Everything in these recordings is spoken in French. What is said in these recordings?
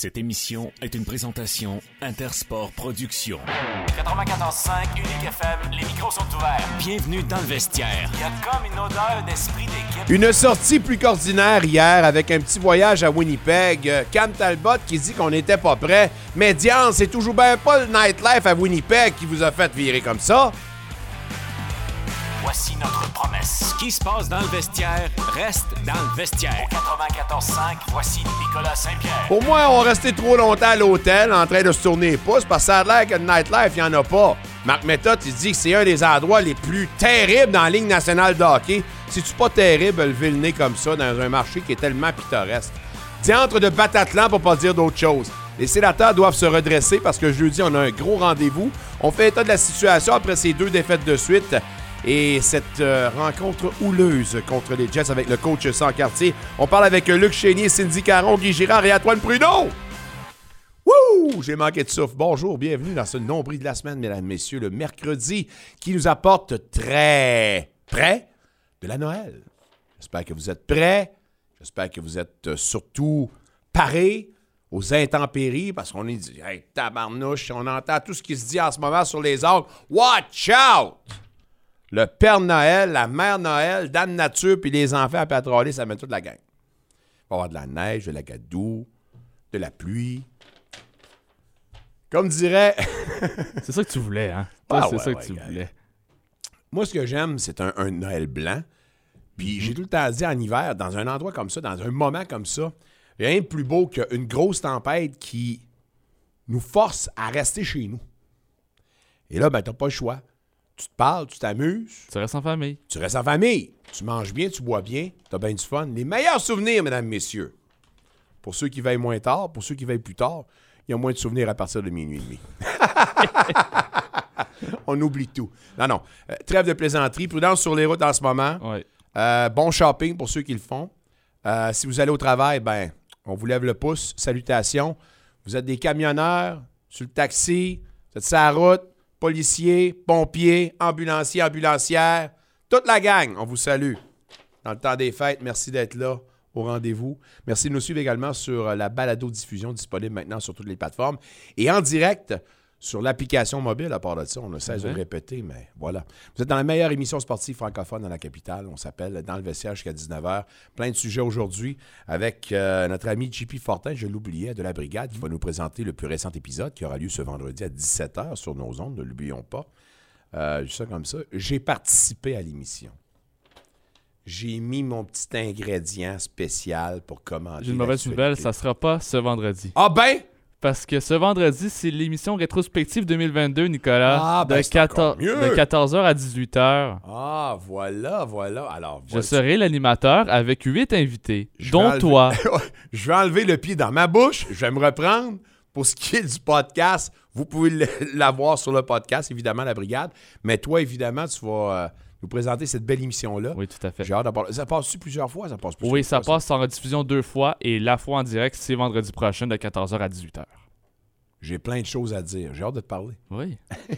Cette émission est une présentation Intersport Productions. 94.5 Unique FM, les micros sont ouverts. Bienvenue dans le vestiaire. Il y a comme une odeur d'esprit d'équipe. Une sortie plus qu'ordinaire hier avec un petit voyage à Winnipeg. Euh, Cam Talbot qui dit qu'on n'était pas prêt. Mais Diane, c'est toujours bien pas le nightlife à Winnipeg qui vous a fait virer comme ça. Voici notre promesse. Ce qui se passe dans le vestiaire reste dans le vestiaire. 94.5, voici Nicolas Saint-Pierre. Pour moi, on restait trop longtemps à l'hôtel en train de se tourner les pouces parce que ça a l'air que nightlife, il n'y en a pas. Marc Méthode, il dit que c'est un des endroits les plus terribles dans la Ligue nationale de hockey. C'est-tu pas terrible lever le nez comme ça dans un marché qui est tellement pittoresque? Diantre de Batatlan pour pas dire d'autre chose. Les sénateurs doivent se redresser parce que jeudi, on a un gros rendez-vous. On fait état de la situation après ces deux défaites de suite. Et cette euh, rencontre houleuse contre les Jets avec le coach sans quartier. On parle avec Luc Chénier, Cindy Caron, Guy Girard et Antoine Prudeau. Wouh! J'ai manqué de souffle. Bonjour, bienvenue dans ce nombril de la semaine, mesdames, messieurs, le mercredi qui nous apporte très près de la Noël. J'espère que vous êtes prêts. J'espère que vous êtes euh, surtout parés aux intempéries parce qu'on est dit, hey, tabarnouche, on entend tout ce qui se dit en ce moment sur les arbres. Watch out! Le Père Noël, la Mère Noël, Dame Nature, puis les enfants à patrouiller, ça met toute la gang. Il va y avoir de la neige, de la gadoue, de la pluie. Comme dirait. C'est ça que tu voulais, hein? Ah c'est ouais, ça ouais, que tu gars. voulais. Moi, ce que j'aime, c'est un, un Noël blanc. Puis j'ai tout le temps dit en hiver, dans un endroit comme ça, dans un moment comme ça, rien de plus beau qu'une grosse tempête qui nous force à rester chez nous. Et là, ben, t'as pas le choix. Tu te parles, tu t'amuses, Tu restes en famille. tu restes en famille, tu manges bien, tu bois bien, t'as bien du fun. Les meilleurs souvenirs, mesdames, messieurs. Pour ceux qui veillent moins tard, pour ceux qui veillent plus tard, il y a moins de souvenirs à partir de minuit et demi. On oublie tout. Non, non. Euh, trêve de plaisanterie. Prudence sur les routes en ce moment. Ouais. Euh, bon shopping pour ceux qui le font. Euh, si vous allez au travail, ben, on vous lève le pouce. Salutations. Vous êtes des camionneurs, sur le taxi, vous êtes sur la route, policiers, pompiers, ambulanciers, ambulancières. Toute la gang, on vous salue. Dans le temps des fêtes, merci d'être là au rendez-vous. Merci de nous suivre également sur euh, la balado-diffusion disponible maintenant sur toutes les plateformes et en direct sur l'application mobile. À part de ça, on ne cesse de le Ouais. répéter, mais voilà. Vous êtes dans la meilleure émission sportive francophone dans la capitale. On s'appelle Dans le vestiaire jusqu'à 19h. Plein de sujets aujourd'hui avec euh, notre ami JP Fortin, je l'oubliais, de la Brigade, qui va nous présenter le plus récent épisode qui aura lieu ce vendredi à 17h sur nos ondes, ne l'oublions pas. Euh, juste ça comme ça. J'ai participé à l'émission. J'ai mis mon petit ingrédient spécial pour commenter. J'ai une mauvaise nouvelle, ça sera pas ce vendredi. Ah ben! Parce que ce vendredi, c'est l'émission rétrospective 2022, Nicolas. Ah, ben, de, c'est encore mieux. de 14h à 18h. Ah, voilà, voilà. Alors, Je voici- serai l'animateur avec huit invités, Je dont enlever- toi. je vais enlever le pied dans ma bouche. Je vais me reprendre. Pour ce qui est du podcast, vous pouvez l'avoir sur le podcast, évidemment, la brigade. Mais toi, évidemment, tu vas euh, nous présenter cette belle émission-là. Oui, tout à fait. J'ai hâte parler. Ça passe-tu plusieurs fois? Ça passe plusieurs Oui, ça fois, passe en rediffusion deux fois et la fois en direct, c'est vendredi prochain de 14h à 18h. J'ai plein de choses à dire. J'ai hâte de te parler. Oui.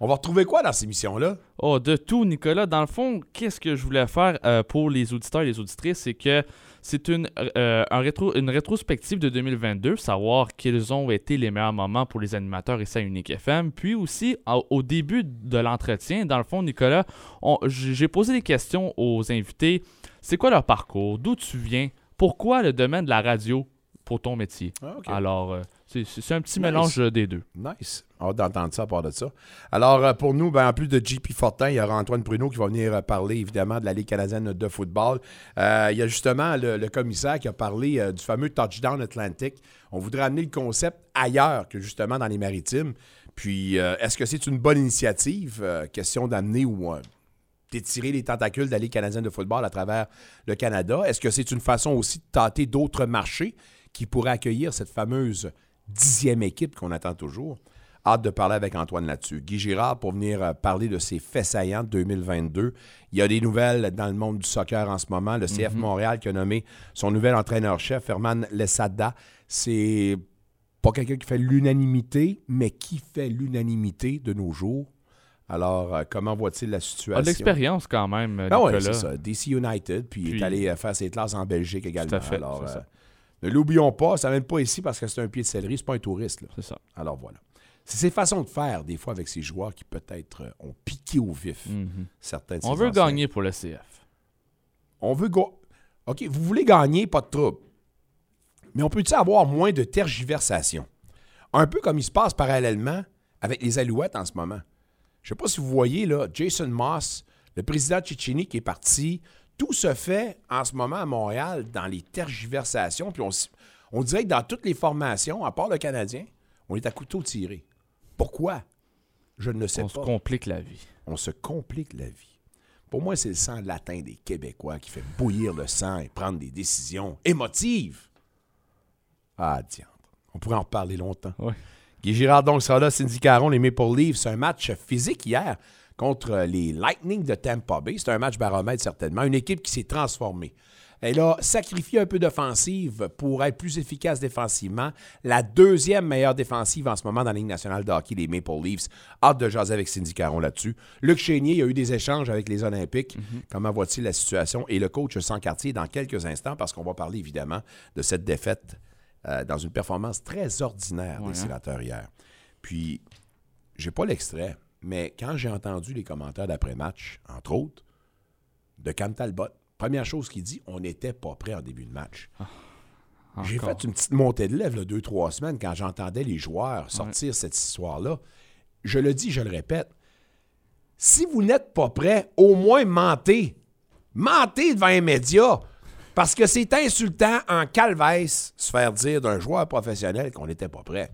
On va retrouver quoi dans cette émission-là? Oh, de tout, Nicolas. Dans le fond, qu'est-ce que je voulais faire euh, pour les auditeurs et les auditrices, c'est que c'est une, euh, un rétro, une rétrospective de 2022, savoir quels ont été les meilleurs moments pour les animateurs et ça Unique FM. Puis aussi, au, au début de l'entretien, dans le fond, Nicolas, j'ai posé des questions aux invités. C'est quoi leur parcours? D'où tu viens? Pourquoi le domaine de la radio pour ton métier? Ah. Alors, euh, c'est un petit Nice. mélange euh, des deux. Nice. Hâte d'entendre ça à part de ça. Alors, euh, pour nous, ben, en plus de JP Fortin, il y aura Antoine Pruneau qui va venir euh, parler, évidemment, de la Ligue canadienne de football. Euh, il y a justement le, le commissaire qui a parlé euh, du fameux touchdown Atlantic. On voudrait amener le concept ailleurs que justement dans les maritimes. Puis, euh, est-ce que c'est une bonne initiative? Question d'amener ou d'étirer les tentacules de la Ligue canadienne de football à travers le Canada. Est-ce que c'est une façon aussi de tâter d'autres marchés qui pourraient accueillir cette fameuse dixième équipe qu'on attend toujours? Hâte de parler avec Antoine là-dessus. Guy Girard pour venir euh, parler de ses faits saillants de 2022. Il y a des nouvelles dans le monde du soccer en ce moment. Le CF Montréal qui a nommé son nouvel entraîneur-chef, Herman Lesada. C'est pas quelqu'un qui fait l'unanimité, mais qui fait l'unanimité de nos jours. Alors, euh, comment voit-il la situation? Ah, de l'expérience quand même, euh, Ah oui, Nicolas. c'est ça. DC United, puis, il est allé euh, faire ses classes en Belgique également. Tout à fait, Alors, c'est euh, ça. Ne l'oublions pas, ça ne vient pas ici parce que c'est un pied de céleri, c'est pas un touriste. C'est ça. Alors voilà. C'est ces façons de faire, des fois, avec ces joueurs qui peut-être euh, ont piqué au vif certains de Mhm. On veut anciens. gagner pour le CF. On veut ga- OK, vous voulez gagner, pas de trouble. Mais on peut-tu avoir moins de tergiversation? Un peu comme il se passe parallèlement avec les Alouettes en ce moment. Je sais pas si vous voyez, là, Jason Moss, le président Chichini qui est parti, tout se fait en ce moment à Montréal dans les tergiversations. Puis on, dirait que dans toutes les formations, à part le Canadien, on est à couteau tiré. Pourquoi? Je ne sais On se pas complique la vie. on se complique la vie. Pour moi, c'est le sang latin des Québécois qui fait bouillir le sang et prendre des décisions émotives. Ah, diantre. On pourrait en reparler longtemps. Ouais. Guy Girard, donc, sera là. Cindy Caron, les Maple Leafs. C'est un match physique hier contre les Lightning de Tampa Bay. C'est un match baromètre, certainement. Une équipe qui s'est transformée. Elle a sacrifié un peu d'offensive pour être plus efficace défensivement. La deuxième meilleure défensive en ce moment dans la Ligue nationale de hockey, les Maple Leafs. Hâte de jaser avec Cindy Caron là-dessus. Luc Chénier, il y a eu des échanges avec les Olympiques. Comment voit-il la situation? Et le coach sans quartier dans quelques instants, parce qu'on va parler évidemment de cette défaite euh, dans une performance très ordinaire Ouais, des hein? sénateurs hier. Puis, j'ai pas l'extrait, mais quand j'ai entendu les commentaires d'après-match, entre autres, de Cam Talbot, première chose qu'il dit, on n'était pas prêt en début de match. J'ai Encore. fait une petite montée de lèvres, là, deux, trois semaines, quand j'entendais les joueurs sortir cette histoire-là. Je le dis, je le répète. Si vous n'êtes pas prêt, au moins mentez. Mentez devant les médias. Parce que c'est insultant en calvaise se faire dire d'un joueur professionnel qu'on n'était pas prêt.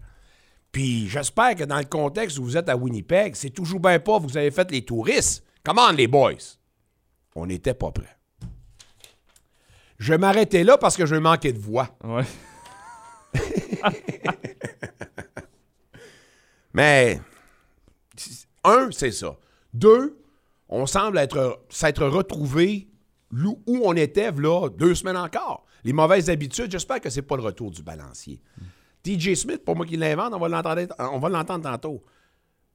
Puis j'espère que dans le contexte où vous êtes à Winnipeg, c'est toujours bien pas vous avez fait les touristes. Comment les boys? On n'était pas prêts. Je m'arrêtais là parce que je manquais de voix. Ouais. Mais, un, c'est ça. Deux, on semble être s'être retrouvé où où on était, là, deux semaines encore. Les mauvaises habitudes, j'espère que c'est pas le retour du balancier. DJ Smith, pour moi qui l'invente, on va l'entendre, on va l'entendre tantôt.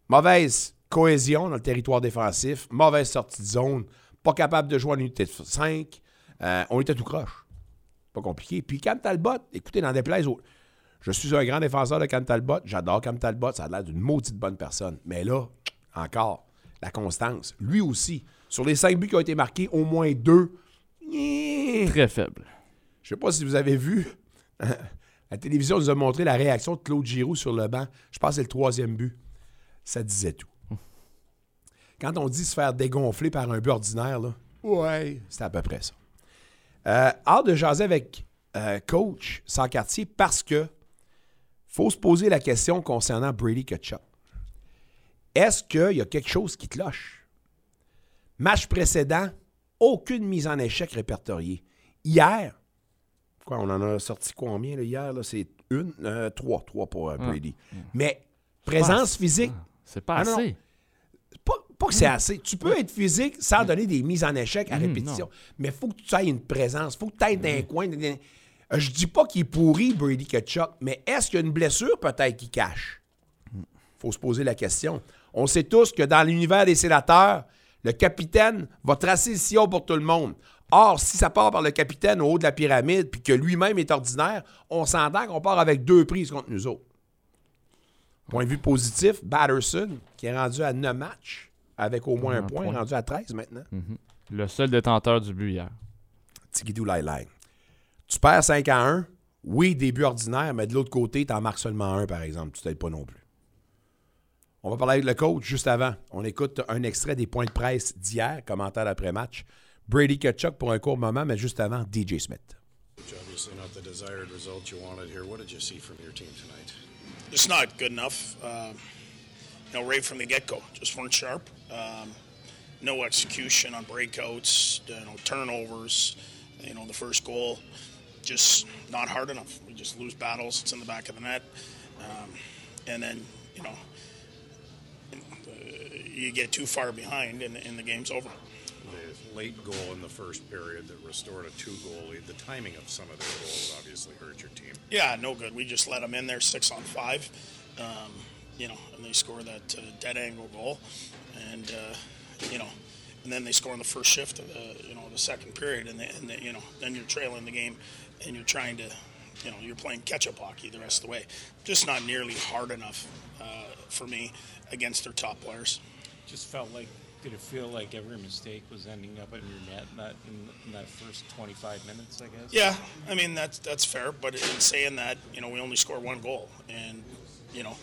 Mauvaise cohésion dans le territoire défensif, mauvaise sortie de zone, pas capable de jouer en unité de 5. on était tout croche. Pas compliqué. Puis Cam Talbot, écoutez, dans des places, je suis un grand défenseur de Cam Talbot. J'adore Cam Talbot. Ça a l'air d'une maudite bonne personne. Mais là, encore, la constance. Lui aussi. Sur les cinq buts qui ont été marqués, au moins deux. Je Très faible. sais pas si vous avez vu. La télévision nous a montré la réaction de Claude Giroux sur le banc. Je pense que c'est le troisième but. Ça disait tout. Quand on dit se faire dégonfler par un but ordinaire, là, ouais, c'est à peu près ça. Euh, hâte de jaser avec euh, coach sans quartier parce que faut se poser la question concernant Brady Kutchuk. Est-ce qu'il y a quelque chose qui cloche? Match précédent, aucune mise en échec répertoriée. Hier, quoi, on en a sorti combien là, hier? là? C'est une, euh, trois, trois pour euh, Brady. Mais présence physique, C'est pas Ah, non, assez. pas, pas que c'est assez. Tu peux être physique sans donner des mises en échec à Mm, répétition. Mais il faut que tu aies une présence. Il faut que tu ailles dans un coin. Euh, Je dis pas qu'il est pourri, Brady Kutchuk, mais est-ce qu'il y a une blessure peut-être qui cache? faut se poser la question. On sait tous que dans l'univers des sénateurs, le capitaine va tracer le sillon pour tout le monde. Or, si ça part par le capitaine au haut de la pyramide puis que lui-même est ordinaire, on s'entend qu'on part avec deux prises contre nous autres. Point de vue positif, Batterson, qui est rendu à 9 matchs avec au moins un, Un point, point. rendu à 13 maintenant. Le seul détenteur du but hier. Tigidou Lai Lai. Tu perds 5 à 1. Oui, début ordinaire, mais de l'autre côté, tu en marques seulement un, par exemple. Tu t'aides pas non plus. On va parler avec le coach juste avant. On écoute un extrait des points de presse d'hier, commentaire d'après-match. Brady Kutchuk pour un court moment, mais juste avant, DJ Smith. Obviously, not the desired result you wanted here. What did you see from your team tonight? It's not good enough. Um, you know, right from the get go, just weren't sharp. Um, no execution on breakouts, you know, turnovers. You know, the first goal, just not hard enough. We just lose battles. It's in the back of the net, um, and then you know, uh, you get too far behind, and, and the game's over. The late goal in the first period that restored a two-goal lead. The timing of some of their goals obviously hurt your team. Yeah, no good. We just let them in there six on five, um, you know, and they score that uh, dead angle goal, and uh, you know, and then they score in the first shift of the you know the second period, and, they, and they, you know then you're trailing the game, and you're trying to you know, you're playing catch-up hockey the rest of the way. Just not nearly hard enough uh, for me against their top players. Just felt like, did it feel like every mistake was ending up in your net in that, in, in that first 25 minutes, I guess? Yeah, I mean that's that's fair. But in saying that, you know, we only score one goal, and you know,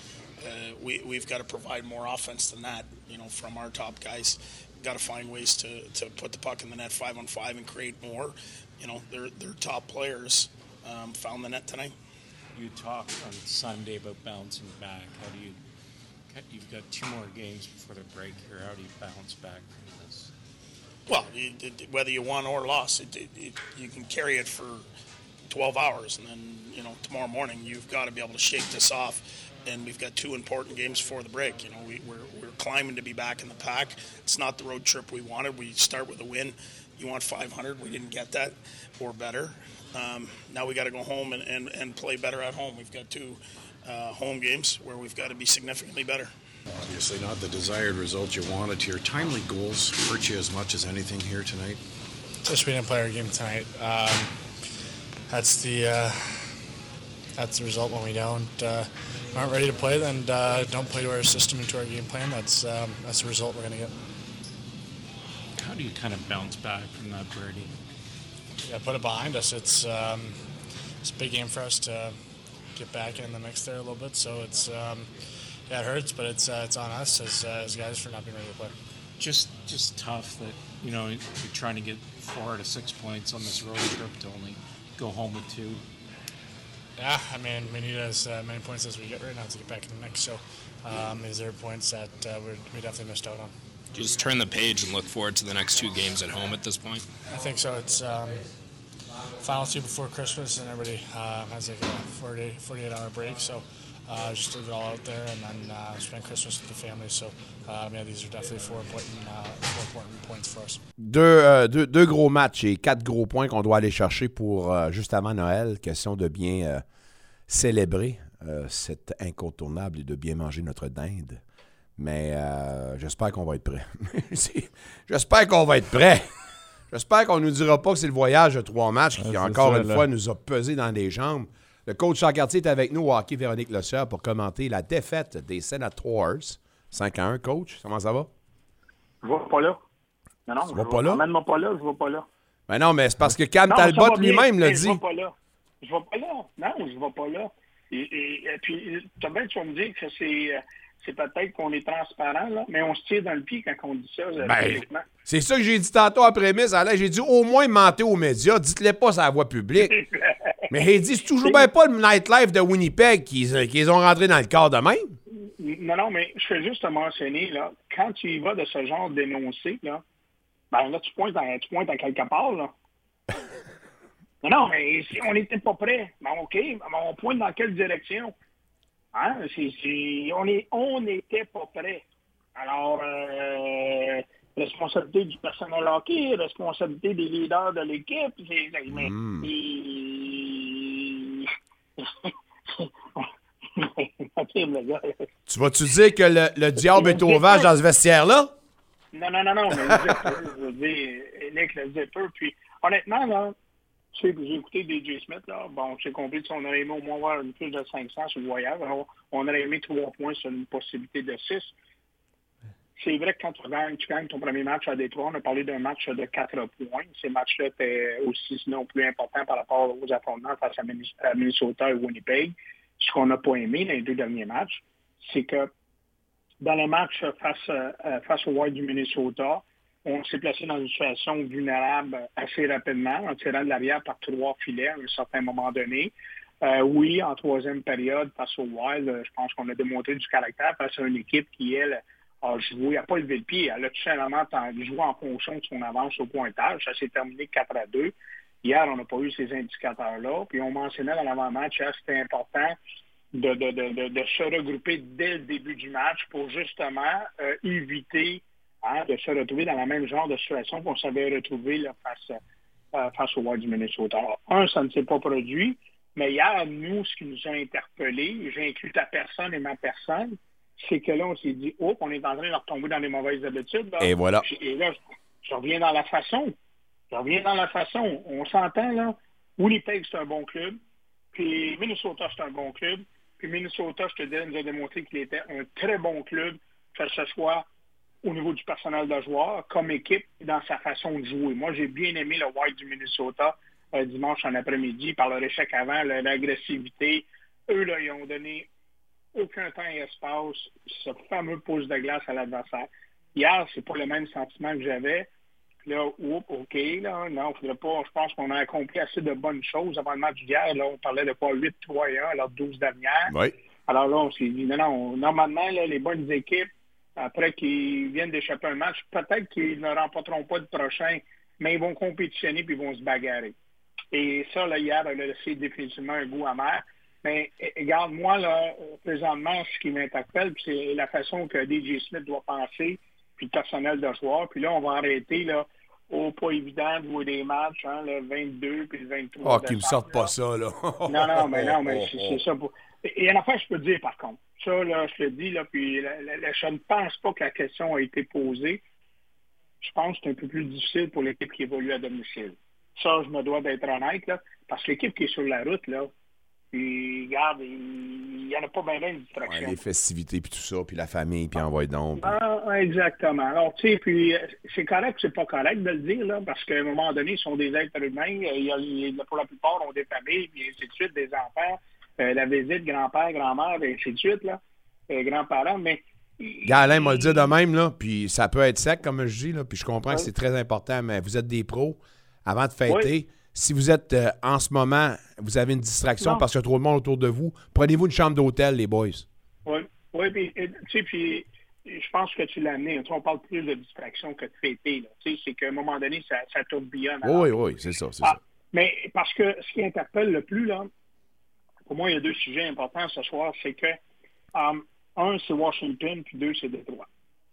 uh, we we've got to provide more offense than that. You know, from our top guys, got to find ways to, to put the puck in the net five on five and create more. You know, their their top players um, found the net tonight. You talked on Sunday about bouncing back. How do you? You've got two more games before the break here. How do you bounce back from this? Well, whether you won or lost, it, you can carry it for 12 hours, and then you know tomorrow morning you've got to be able to shake this off. And we've got two important games before the break. You know, we, we're, we're climbing to be back in the pack. It's not the road trip we wanted. We start with a win. You want 500. We didn't get that, or better. Um, now we got to go home and, and, and play better at home. We've got two uh, home games where we've got to be significantly better. Obviously, not the desired result you wanted here. Timely goals hurt you as much as anything here tonight. Just we didn't play our game tonight. Um, that's the uh, that's the result when we don't uh, aren't ready to play. Then uh, don't play to our system and to our game plan. That's um, that's the result we're going to get. How do you kind of bounce back from that birdie? Yeah, put it behind us. It's um, it's a big game for us to get back in the mix there a little bit. So it's um, yeah, it hurts, but it's uh, it's on us as, uh, as guys for not being ready to play. Just just tough that you know you're trying to get four to six points on this road trip to only go home with two. Yeah, I mean we need as uh, many points as we get right now to get back in the mix. So um, these are points that uh, we definitely missed out on. Just turn the page and look forward to the next two games at home at this point. I think so. It's um, final two before Christmas, and everybody uh, has like a 40, 48 hour break. So uh, just leave it all out there, and then uh, spend Christmas with the family. So um, yeah, these are definitely four important, uh, four important points for us. Deux, euh, deux, deux, gros matchs et quatre gros points qu'on doit aller chercher pour euh, juste avant Noël. Question de bien euh, célébrer cet incontournable et de bien manger notre dinde. Mais j'espère qu'on va être prêt. j'espère qu'on va être prêt. J'espère qu'on ne nous dira pas que c'est le voyage de trois matchs qui, encore une fois, nous a pesé dans les jambes. Le coach Charcartier est avec nous au hockey Véronique Le pour commenter la défaite des Senators. 5 à 1, coach. Comment ça va? Je ne vais pas là. Non, non, tu je vas pas là? Même pas là, je ne vais pas là. Mais non, mais c'est parce que Cam Talbot lui-même l'a dit. Je ne vais pas là. Je ne vais pas là. Non, je ne vais pas là. Et, puis, tu bien, tu vas me dire que c'est. Euh, c'est peut-être qu'on est transparent, là, mais on se tire dans le pied quand on dit ça. Ben, c'est ça que j'ai dit tantôt après prémisse. J'ai dit au moins mentez aux médias, dites-le pas sur la voie publique. mais il dit c'est toujours bien pas le nightlife de Winnipeg qu'ils qui ont rentré dans le corps de même. Non, non, mais je fais juste te mentionner, là, quand tu y vas de ce genre d'énoncé, là, ben là, tu pointes, à, tu pointes à quelque part, là. non, non, mais si on n'était pas prêt, ben OK, ben on pointe dans quelle direction? Hein? on est, on n'était pas prêt. Alors, euh, responsabilité du personnel hockey, responsabilité des leaders de l'équipe. Mm. tu vas-tu dire que le, le diable est au vage dans ce vestiaire-là? Non, non, non, non. Mais je veux dire, Nick le disait peu. Puis, honnêtement, là, j'ai écouté DJ Smith, là. Bon, j'ai compris qu'on aurait aimé au moins avoir une plus de 500 sur le voyage. on aurait aimé trois points sur une possibilité de 6. C'est vrai que quand tu gagnes, tu ton premier match à Détroit, on a parlé d'un match de 4 points. Ces matchs-là étaient aussi, sinon plus importants par rapport aux affrontements face à Minnesota et Winnipeg. Ce qu'on n'a pas aimé dans les deux derniers matchs, c'est que dans le match face, euh, face au Wild du Minnesota, on s'est placé dans une situation vulnérable assez rapidement en tirant de l'arrière par trois filets à un certain moment donné. Euh, oui, en troisième période, face au Wild, je pense qu'on a démontré du caractère face à une équipe qui, elle, a joué, n'a pas levé le pied. Elle a tout simplement joué en fonction de son avance au pointage. Ça s'est terminé 4 à 2. Hier, on n'a pas eu ces indicateurs-là. Puis on mentionnait dans l'avant-match, hein, c'était important de, se regrouper dès le début du match pour justement euh, éviter Hein, de se retrouver dans la même genre de situation qu'on s'avait retrouvé face, euh, face au Wild du Minnesota. un, ça ne s'est pas produit, mais hier, nous, ce qui nous a interpellés, j'ai inclus ta personne et ma personne, c'est que là, on s'est dit, oh, on est en train de retomber dans les mauvaises habitudes. Et voilà. Et là, je reviens dans la façon. Je reviens dans la façon. On s'entend, là. Winnipeg, c'est un bon club. Puis Minnesota, c'est un bon club. Puis Minnesota, je te dis, nous a démontré qu'il était un très bon club, que ce soit au niveau du personnel de joueurs, comme équipe, dans sa façon de jouer. Moi, j'ai bien aimé le White du Minnesota euh, dimanche en après-midi par leur échec avant, l'agressivité. Eux, là, ils ont donné aucun temps et espace, ce fameux pose de glace à l'adversaire. Hier, c'est pas le même sentiment que j'avais. Là, oups, OK, là, non, faudrait pas. Je pense qu'on a accompli assez de bonnes choses avant le match d'hier. Là, on parlait de quoi 8 3 1 alors 12 dernières. Oui. Alors là, on s'est dit, non, non, normalement, là, les bonnes équipes, après qu'ils viennent d'échapper un match, peut-être qu'ils ne remporteront pas le prochain, mais ils vont compétitionner puis ils vont se bagarrer. Et ça, là, hier, elle a laissé définitivement un goût amer. Mais regarde, moi, là, présentement, ce qui m'interpelle, c'est la façon que DJ Smith doit penser, puis le personnel de soir. Puis là, on va arrêter, là, au pas évident de jouer des matchs, hein, le 22 puis le 23. Ah, oh, qu'ils me sortent pas ça, là. non, non, mais non, mais c'est ça. Pour... Et en fait, je peux te dire, par contre, ça, là, je te dis, là, puis je ne pense pas que la question a été posée. Je pense que c'est un peu plus difficile pour l'équipe qui évolue à domicile. Ça, je me dois d'être honnête, là, parce que l'équipe qui est sur la route, là, puis, regarde, il n'y en a pas bien de distractions. Ouais, les festivités, puis tout ça, puis la famille, puis envoie donc. Ah, exactement. Alors, tu sais, puis c'est correct c'est pas correct de le dire, là, parce qu'à un moment donné, ils sont des êtres humains. Il y a, pour la plupart, ont des familles, puis ainsi de suite, des enfants, euh, la visite, grand-père, grand-mère, et ainsi de suite, là, euh, grands-parents, mais... Alain m'a le dit de même, là, puis ça peut être sec, comme je dis, là, puis je comprends que c'est très important, mais vous êtes des pros. Avant de fêter, si vous êtes euh, en ce moment, vous avez une distraction parce qu'il y a trop de monde autour de vous, prenez-vous une chambre d'hôtel, les boys. Oui, oui, puis, tu sais, puis je pense que tu l'as amené. on parle plus de distraction que de fêter. C'est qu'à un moment donné, ça, ça tourbillonne. Oui, oui, c'est ça, c'est ah, ça. Mais parce que ce qui interpelle le plus, là, pour moi, il y a deux sujets importants ce soir. C'est que, um, un, c'est Washington, puis deux, c'est Détroit.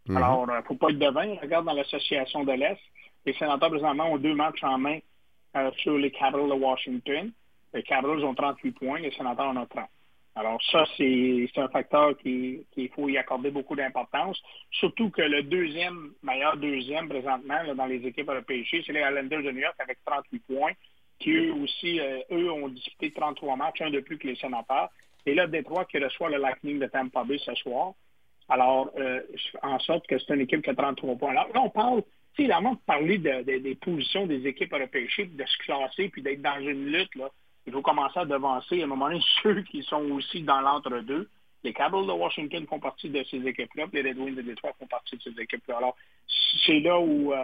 Mhm. Alors, il ne faut pas être devin. Regarde dans l'association de l'Est. Les sénateurs, présentement, ont deux matchs en main euh, sur les Capitals de Washington. Les Capitals ont 38 points, les sénateurs en ont 30. Alors ça, c'est un facteur qu'il faut y accorder beaucoup d'importance. Surtout que le deuxième, meilleur deuxième présentement dans les équipes européennes, c'est les Islanders de New York avec 38 points, qui eux aussi, euh, eux ont disputé 33 matchs, un de plus que les sénateurs. Et là, Détroit qui reçoit le Lightning de Tampa Bay ce soir. Alors, euh, en sorte que c'est une équipe qui a 33 points. Alors là, on parle sais, avant de parler des positions des équipes européennes, de se classer puis d'être dans une lutte, là, il faut commencer à devancer à un moment donné ceux qui sont aussi dans l'entre-deux. Les Capitals de Washington font partie de ces équipes-là, puis les Red Wings de Détroit font partie de ces équipes-là. Alors, c'est là où euh,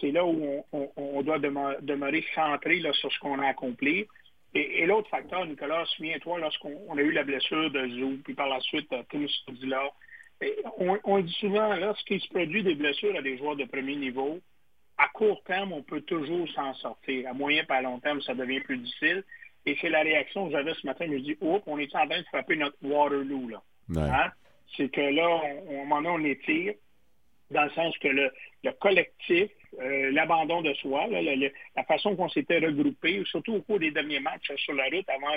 c'est là où on, doit demeurer centré là, sur ce qu'on a accompli. Et, l'autre facteur, Nicolas, souviens-toi, lorsqu'on a eu la blessure de Zou, puis par la suite, euh, Tim Studila, on, dit souvent, lorsqu'il se produit des blessures à des joueurs de premier niveau, à court terme, on peut toujours s'en sortir. À moyen et à long terme, ça devient plus difficile. Et c'est la réaction que j'avais ce matin. Je me dis, oh, on est en train de frapper notre Waterloo. Là. Hein? C'est que là, on, on, on étire, dans le sens que le, collectif, euh, l'abandon de soi, la façon qu'on s'était regroupé, surtout au cours des derniers matchs sur la route avant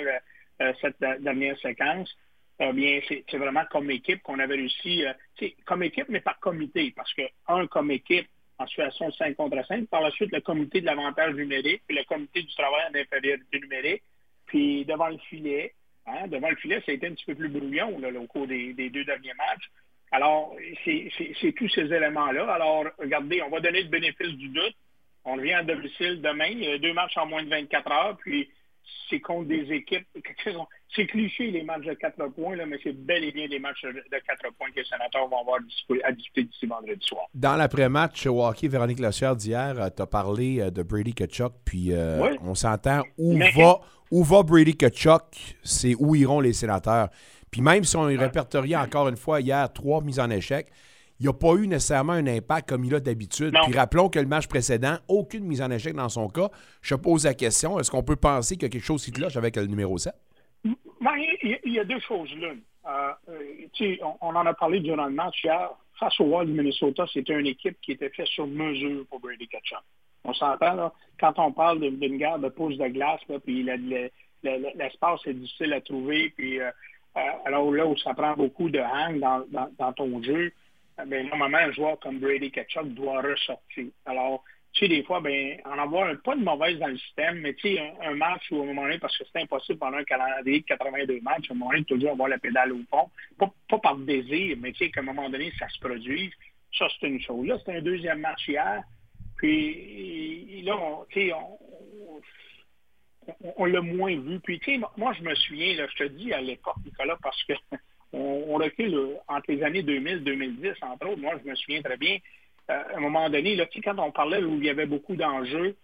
euh, cette dernière séquence, eh bien, c'est vraiment comme équipe qu'on avait réussi, euh, comme équipe, mais par comité, parce que, un, comme équipe, en situation de 5 contre 5, par la suite, le comité de l'avantage numérique, puis le comité du travail en infériorité numérique, puis devant le filet, hein, devant le filet, ça a été un petit peu plus brouillon au cours des, deux derniers matchs. Alors, c'est tous ces éléments-là. Alors, regardez, on va donner le bénéfice du doute. On revient à domicile demain. Il y a deux matchs en moins de 24 heures, puis c'est contre des équipes. C'est cliché les matchs de 4 points, là, mais c'est bel et bien des matchs de 4 points que les sénateurs vont avoir à discuter d'ici vendredi soir. Dans l'après-match au hockey, Véronique Lossière d'hier, euh, tu as parlé euh, de Brady Kachuk, puis euh, on s'entend où va, où va Brady Kachuk, c'est où iront les sénateurs? Puis même si on répertoriait encore une fois hier trois mises en échec, il n'y a pas eu nécessairement un impact comme il a d'habitude. Puis rappelons que le match précédent, aucune mise en échec dans son cas. Je pose la question, est-ce qu'on peut penser qu'il y a quelque chose qui cloche avec le numéro 7? Ben, il y a deux choses là. Euh, euh, on, on, en a parlé durant le match hier. Face au Wild du Minnesota, c'était une équipe qui était faite sur mesure pour Brady Ketchum. On s'entend, là, quand on parle d'une guerre de pause de glace, là, puis l'espace est difficile à trouver, puis euh, alors là où ça prend beaucoup de hang dans, dans ton jeu, mais normalement, un joueur comme Brady Ketchuk doit ressortir. Alors, tu sais, des fois, ben, en avoir pas de mauvaise dans le système, mais tu sais, un, match où à un moment donné, parce que c'est impossible pendant un calendrier de 82 matchs, à un moment donné, toujours avoir la pédale au fond. Pas, par désir, mais tu sais, qu'à un moment donné, ça se produise. Ça, c'est une chose. Là, c'était un deuxième match hier. Puis là, on, on, on, l'a moins vu. Puis, tu sais, moi, je me souviens, je te dis à l'époque, Nicolas, parce que on, on recule entre les années 2000 2010, entre autres. Moi, je me souviens très bien, euh, à un moment donné, là, quand on parlait où il y avait beaucoup d'enjeux,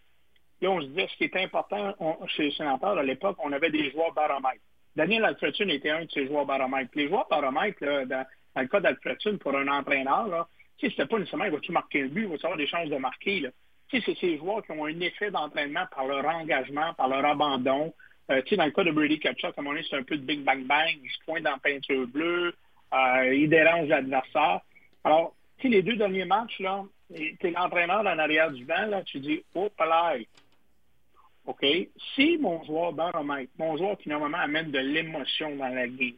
là, on se disait ce qui était important chez les sénateurs à l'époque, on avait des joueurs baromètres. Daniel Alfredson était un de ces joueurs baromètres. Les joueurs baromètres, dans, le cas d'Alfredson, pour un entraîneur, là, c'était pas nécessairement va-tu marquer le but, va-tu avoir des chances de marquer. Là. C'est ces joueurs qui ont un effet d'entraînement par leur engagement, par leur abandon. Euh, dans le cas de Brady Kachuk, comme on est, c'est un peu de big bang bang, il se pointe dans peinture bleue, euh, il dérange l'adversaire. Alors, les deux derniers matchs, là, tu es l'entraîneur en arrière du banc, là, tu dis, oh, palais. OK? Si mon joueur baromètre, mon joueur qui normalement amène de l'émotion dans la game,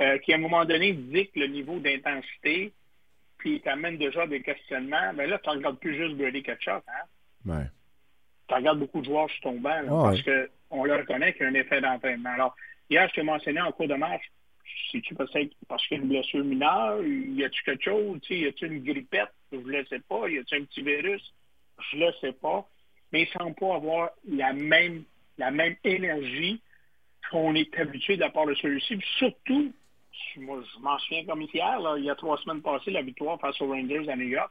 euh, qui à un moment donné dicte le niveau d'intensité, puis t'amène déjà des questionnements, ben là, tu regardes plus juste Brady Ketchup, hein? Ouais. Tu regardes beaucoup de joueurs sur ton banc, là, oh, parce ouais. qu'on le reconnaît qu'il y a un effet d'entraînement. Alors, hier, je t'ai mentionné en cours de match, c'est-tu peut-être parce qu'il y a une blessure mineure? Y a-tu quelque chose? Y a-tu une grippette? Je ne le sais pas. Y a-tu un petit virus? Je ne le sais pas. Mais il ne semble pas avoir la même, la même énergie qu'on est habitué de la part de celui-ci. Surtout, moi, je m'en souviens comme hier, il y a trois semaines passées, la victoire face aux Rangers à New York,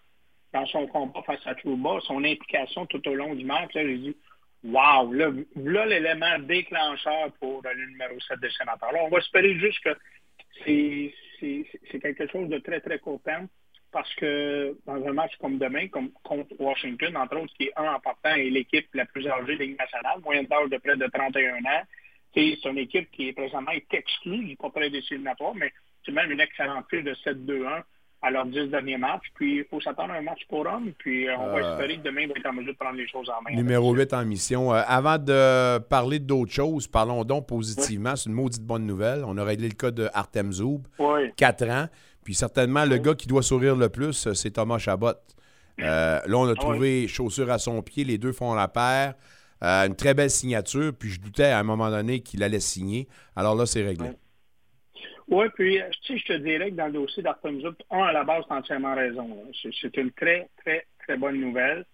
dans son combat face à Trouba, son implication tout au long du match, là, j'ai dit Wow! Là, l'élément déclencheur pour le numéro 7 des sénateurs. On va espérer juste que c'est quelque chose de très, très court terme parce que dans un match comme demain, comme contre Washington, entre autres, qui est un en partant et l'équipe la plus âgée de Ligue nationale, moyenne d'âge de près de 31 ans, c'est une équipe qui est présentement est exclue du portrait des éliminatoires, mais c'est même une excellente fiche de 7-2-1 à leurs 10 derniers matchs. Puis il faut s'attendre à un match pour homme. Puis euh, on euh, va espérer que demain, il va être en mesure de prendre les choses en main. Numéro 8 en mission. Euh, avant de parler d'autres choses, parlons donc positivement. Oui. C'est une maudite bonne nouvelle. On a réglé le cas de Artem Zoub, oui. 4 ans. Puis certainement, le oui. gars qui doit sourire le plus, c'est Thomas Chabot. là, on a trouvé chaussure à son pied. Les deux font la paire. Euh, une très belle signature, puis je doutais à un moment donné qu'il allait signer. Alors là, c'est réglé. Oui, puis tu sais, je te dirais que dans le dossier d'Artem Zoub, un, à la base, entièrement raison. C'est une très, très, très bonne nouvelle.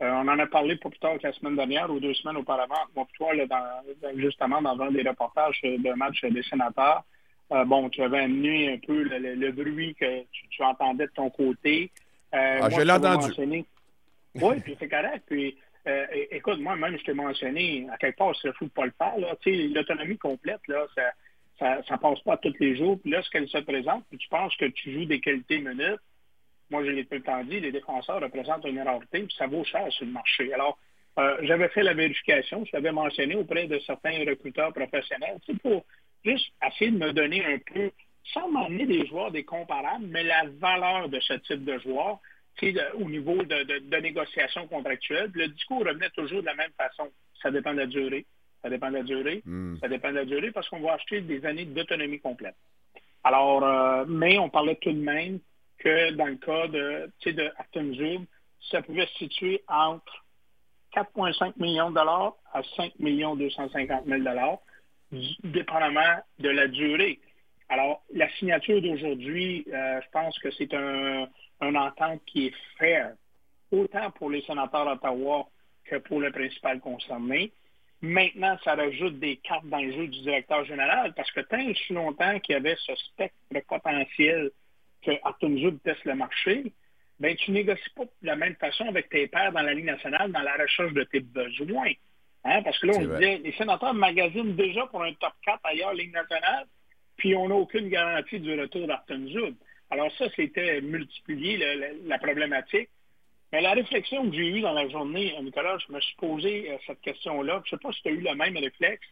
Euh, on en a parlé pas plus tard que la semaine dernière ou deux semaines auparavant, moi toi, là, dans, justement dans un des reportages d'un match des sénateurs. Euh, bon, tu avais amené un peu le, le, le bruit que tu, tu, entendais de ton côté. Euh, ah, je l'ai entendu. Oui, puis c'est correct. Puis euh, écoute, moi-même, je t'ai mentionné, à quelque part, c'est fou de pas le faire. L'autonomie complète, ça, ça, passe pas tous les jours. Puis là, se présente, puis tu penses que tu joues des qualités minutes, moi, je l'ai tout le temps dit, les défenseurs représentent une rarité, puis ça vaut cher sur le marché. Alors, euh, j'avais fait la vérification, je l'avais mentionné auprès de certains recruteurs professionnels, pour juste essayer de me donner un peu, sans m'emmener des joueurs des comparables, mais la valeur de ce type de joueur au niveau de, de, de, négociation contractuelle. Le discours revenait toujours de la même façon. Ça dépend de la durée. Ça dépend de la durée. Mm. Ça dépend de la durée parce qu'on va acheter des années d'autonomie complète. Alors, euh, mais on parlait tout de même que dans le cas de, de Afton Zoub, ça pouvait se situer entre 4,5 millions de dollars à 5 250 000 dollars, dépendamment de la durée. Alors, la signature d'aujourd'hui, euh, je pense que c'est un, une entente qui est fair, autant pour les sénateurs d'Ottawa que pour le principal concerné. Maintenant, ça rajoute des cartes dans le jeu du directeur général parce que tant si longtemps qu'il y avait ce spectre potentiel que Arton teste le marché, ben tu négocies pas de la même façon avec tes pairs dans la Ligue nationale dans la recherche de tes besoins. Hein? Parce que là, on disait, les sénateurs magasinent déjà pour un top 4 ailleurs Ligue nationale, puis on n'a aucune garantie du retour d'Arton alors ça, c'était multiplier le, la problématique. Mais la réflexion que j'ai eue dans la journée, Nicolas, je me suis posé euh, cette question-là. Je ne sais pas si tu as eu le même réflexe.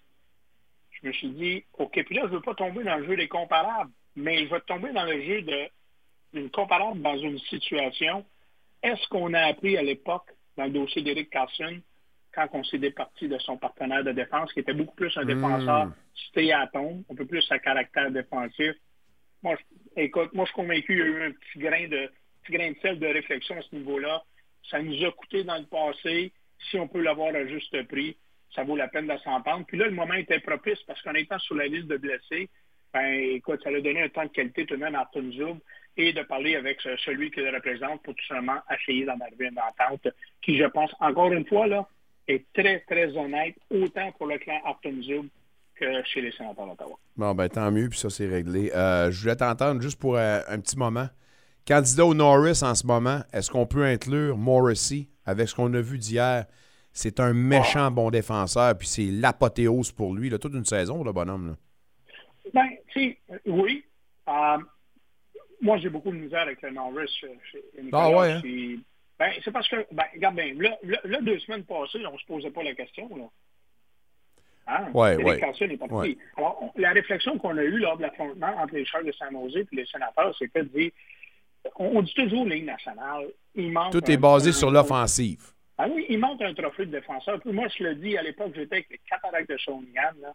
Je me suis dit, OK, puis là, je ne veux pas tomber dans le jeu des comparables, mais je vais tomber dans le jeu d'une comparable dans une situation. Est-ce qu'on a appris à l'époque, dans le dossier d'Eric Carson, quand on s'est départi de son partenaire de défense, qui était beaucoup plus un défenseur mmh. stay à tombe, un peu plus sa caractère défensif, moi, je, écoute, moi, je suis convaincu qu'il y a eu un petit grain de, petit grain de sel de réflexion à ce niveau-là Ça nous a coûté dans le passé. Si on peut l'avoir à juste prix, ça vaut la peine de s'entendre. Puis là, le moment était propice parce qu'en étant sur la liste de blessés, ben, écoute, ça a donné un temps de qualité tout de même à Arton Zub et de parler avec celui qui représente pour tout simplement essayer d'en arriver à une entente qui, je pense, encore une fois, là, est très, très honnête, autant pour le clan Arton Zub que chez les sénateurs d'Ottawa. Bon, ben tant mieux, puis ça, c'est réglé. Euh, je voulais t'entendre juste pour euh, un petit moment. Candidat au Norris en ce moment, est-ce qu'on peut inclure Morrissey avec ce qu'on a vu d'hier? C'est un méchant bon défenseur, puis c'est l'apothéose pour lui, là, toute une saison, le bonhomme. Là. Ben, tu oui. Euh, moi, j'ai beaucoup de misère avec le Norris chez Nicolas. Ah ouais, hein? Ben, c'est parce que, ben, regarde bien, là, là, deux semaines passées, on ne se posait pas la question. Là. Hein? Ouais. Alors, la réflexion qu'on a eue lors de l'affrontement entre les Charles de Saint-Nosé et les sénateurs, c'est que de dire, on, dit toujours ligne nationale, il manque Tout est basé sur l'offensive. Ah oui, il manque un trophée de défenseur. Puis moi, je le dis, à l'époque, j'étais avec les cataractes de Shawinigan.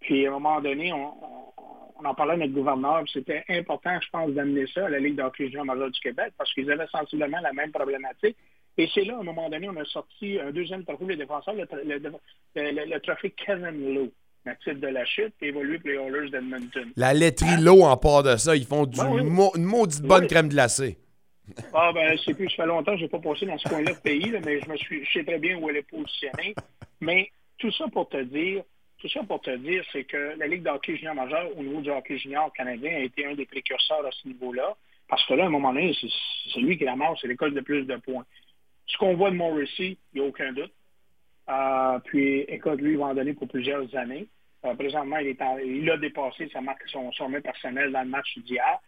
Puis à un moment donné, on, on, en parlait à notre gouverneur, c'était important, je pense, d'amener ça à la Ligue junior major du Québec parce qu'ils avaient sensiblement la même problématique. Et c'est là, à un moment donné, on a sorti un deuxième trophée des défenseurs, le, le, trophée Kevin Lowe, natif de la chute, qui évolue pour les Oilers d'Edmonton. La laiterie Lowe, en part de ça, ils font du ben une maudite bonne crème glacée. Ah ben, c'est plus, ça fait longtemps que je n'ai pas passé dans ce coin-là de pays, mais je me suis, je sais très bien où elle est positionnée. Mais tout ça pour te dire, tout ça pour te dire, c'est que la Ligue d'hockey junior majeur au niveau du hockey junior canadien a été un des précurseurs à ce niveau-là. Parce que là, à un moment donné, c'est lui qui la mort, c'est l'école de plus de points. Ce qu'on voit de Morrissey, il n'y a aucun doute. Euh, puis, écoute, lui, il va en donner pour plusieurs années. Euh, présentement, il, est il a dépassé sa marque, son sommet personnel dans le match d'hier.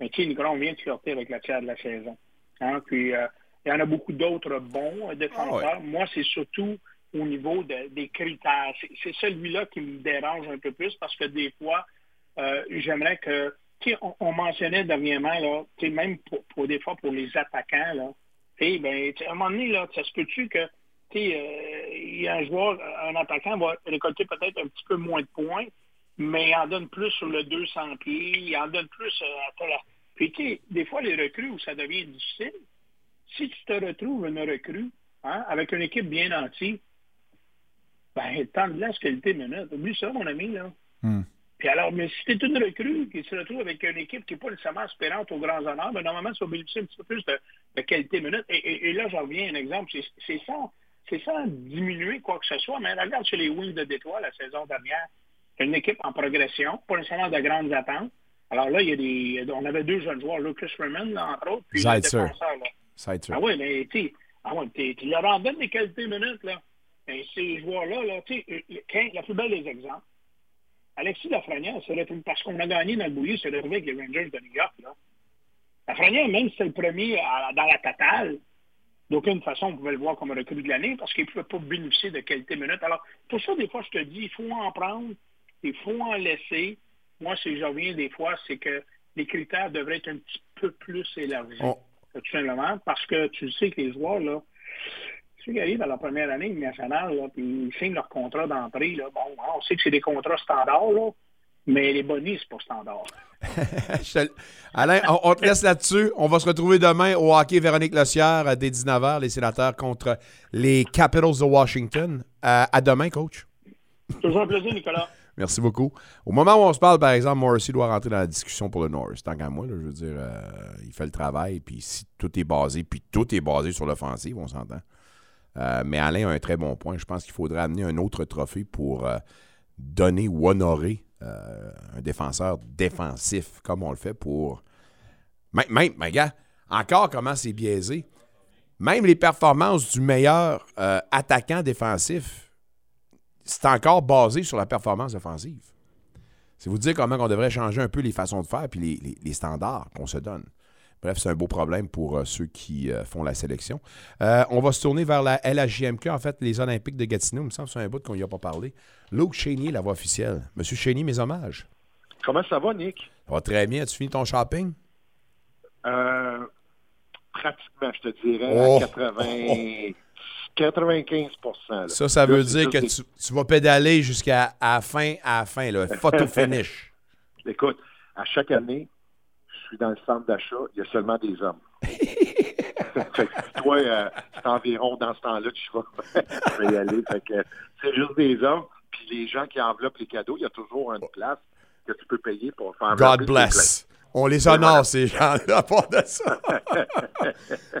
Mais tu sais, Nicolas, on vient de flirter avec la tiers de la saison. Hein? Puis, euh, il y en a beaucoup d'autres bons défenseurs. Ah Moi, c'est surtout au niveau des critères. C'est celui-là qui me dérange un peu plus parce que des fois, j'aimerais que, sais, on, mentionnait dernièrement, là, même pour, pour, des fois pour les attaquants, là, et ben, à un moment donné, là, ça se peut-tu que euh, il y a un joueur, un attaquant va récolter peut-être un petit peu moins de points, mais il en donne plus sur le 200 pieds, il en donne plus euh, à la... Puis, tu des fois, les recrues où ça devient difficile, si tu te retrouves une recrue hein, avec une équipe bien entière, ben, temps de glace, qualité minute. Oublie ça, mon ami, là. Hmm. Puis alors, mais si tu es une recrue qui se retrouve avec une équipe qui n'est pas nécessairement aspirante aux grands honneurs, ben, normalement, ça va bénéficier un petit peu plus de, qualité minute. Et, là, j'en reviens à un exemple. C'est ça, c'est ça diminuer quoi que ce soit. Mais regarde chez les Wings de Détroit la saison dernière, une équipe en progression, pas nécessairement de grandes attentes. Alors là, il y a des, on avait deux jeunes joueurs, Lucas Freeman, entre autres, puis le défenseur. Là. Ah oui, mais tu ah ouais, tu leur en donnes des qualités minutes, là. Et ces joueurs-là, là, tu sais, la plus belle des exemples, Alexis Lafrenière parce qu'on a gagné dans le bouillie, c'est retrouvé avec les Rangers de New York. Là. Lafrenière, même si c'est le premier dans la totale, d'aucune façon, on pouvait le voir comme un recrue de l'année parce qu'il ne pouvait pas bénéficier de qualité minute. Alors, pour ça, des fois, je te dis, il faut en prendre, il faut en laisser. Moi, si je reviens des fois, c'est que les critères devraient être un petit peu plus élargis. Tout simplement, parce que tu sais que les joueurs, là, ceux qui arrivent à la première année nationale, là, puis ils signent leur contrat d'entrée, là, bon, on sait que c'est des contrats standards, là, mais les bonus, c'est pas standard. Alain, on, te laisse là-dessus. On va se retrouver demain au hockey Véronique Lossière dès 19h, les sénateurs contre les Capitals de Washington. à demain, coach. Toujours un plaisir, Nicolas. Merci beaucoup. Au moment où on se parle, par exemple, Morrissey doit rentrer dans la discussion pour le Norris. Tant qu'à moi, je veux dire, euh, il fait le travail, puis si tout est basé, puis tout est basé sur l'offensive, on s'entend. Euh, mais Alain a un très bon point. Je pense qu'il faudrait amener un autre trophée pour euh, donner ou honorer euh, un défenseur défensif, comme on le fait pour. Même, même gars, encore comment c'est biaisé. Même les performances du meilleur attaquant défensif, c'est encore basé sur la performance offensive. C'est vous dire comment on devrait changer un peu les façons de faire et les standards qu'on se donne. Bref, c'est un beau problème pour euh, ceux qui euh, font la sélection. Euh, on va se tourner vers la LHJMQ, en fait, les Olympiques de Gatineau. Il me semble que c'est un bout qu'on n'y a pas parlé. Luke Chénier, la voix officielle. Monsieur Chénier, mes hommages. Comment ça va, Nick? Ça va très bien. As-tu fini ton shopping? pratiquement, je te dirais, à 80... 95 Ça, ça veut dire que tu, vas pédaler jusqu'à la fin, à la fin, là, photo finish. Écoute, à chaque année, dans le centre d'achat, il y a seulement des hommes. fait que toi, euh, c'est environ dans ce temps-là que je vais, y aller. Fait que c'est juste des hommes. Puis les gens qui enveloppent les cadeaux, il y a toujours une place que tu peux payer pour faire God bless. On les honore, voilà. ces gens-là, à part de ça.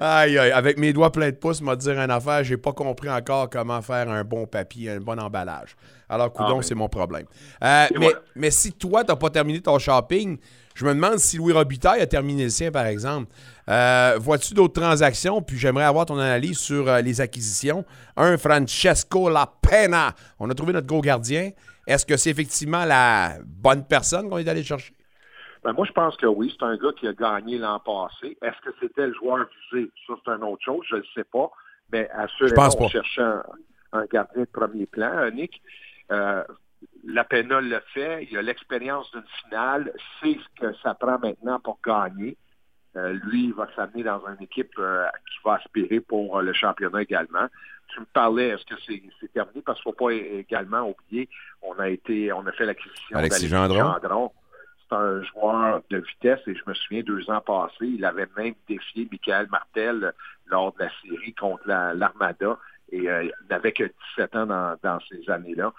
aïe, aïe. Avec mes doigts pleins de pouces, m'a dire une affaire, j'ai pas compris encore comment faire un bon papier, un bon emballage. Alors, coudon, Ah, c'est mon problème. Euh, mais, voilà. mais si toi, t'as pas terminé ton shopping, je me demande si Louis Robitaille a terminé le sien, par exemple. Euh, Vois-tu d'autres transactions? Puis j'aimerais avoir ton analyse sur euh, les acquisitions. Un, Francesco La Pena. On a trouvé notre gros gardien. Est-ce que c'est effectivement la bonne personne qu'on est allé chercher? Ben, moi, je pense que oui. C'est un gars qui a gagné l'an passé. Est-ce que c'était le joueur visé? Ça, c'est une autre chose. Je ne sais pas. Mais assurément, pense pas. on cherchait un, un gardien de premier plan. Euh, Nick, euh, la Pena l'a fait. Il a l'expérience d'une finale. C'est ce que ça prend maintenant pour gagner. Euh, lui, il va s'amener dans une équipe euh, qui va aspirer pour euh, le championnat également. Tu me parlais, est-ce que c'est terminé? Parce qu'il ne faut pas également oublier, on a été, on a fait l'acquisition Alexis d'Alexis Gendron. Gendron. C'est un joueur de vitesse et je me souviens deux ans passés, il avait même défié Michael Martel lors de la série contre la- l'Armada et euh, il n'avait que 17 ans dans, dans ces années-là.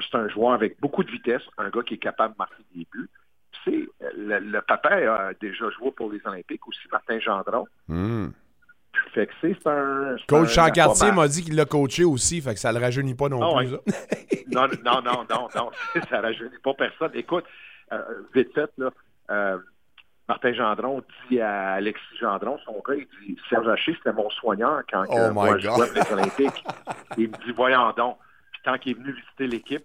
Euh, c'est un joueur avec beaucoup de vitesse, un gars qui est capable de marquer des buts. Sais, le, le papa a déjà joué pour les Olympiques aussi, Martin Gendron. Hmm. Fait que c'est c'est un... c'est Coach Chancartier Aquaman. m'a dit qu'il l'a coaché aussi, fait que ça le rajeunit pas non Ah plus. ouais. non, non, non, non, non, ça rajeunit pas personne. Écoute, euh, vite fait, là, euh, Martin Gendron dit à Alexis Gendron, son gars, il dit Serge Haché, c'était mon soigneur quand Oh my moi je jouais pour les Olympiques. il me dit Voyons donc. Puis tant qu'il est venu visiter l'équipe,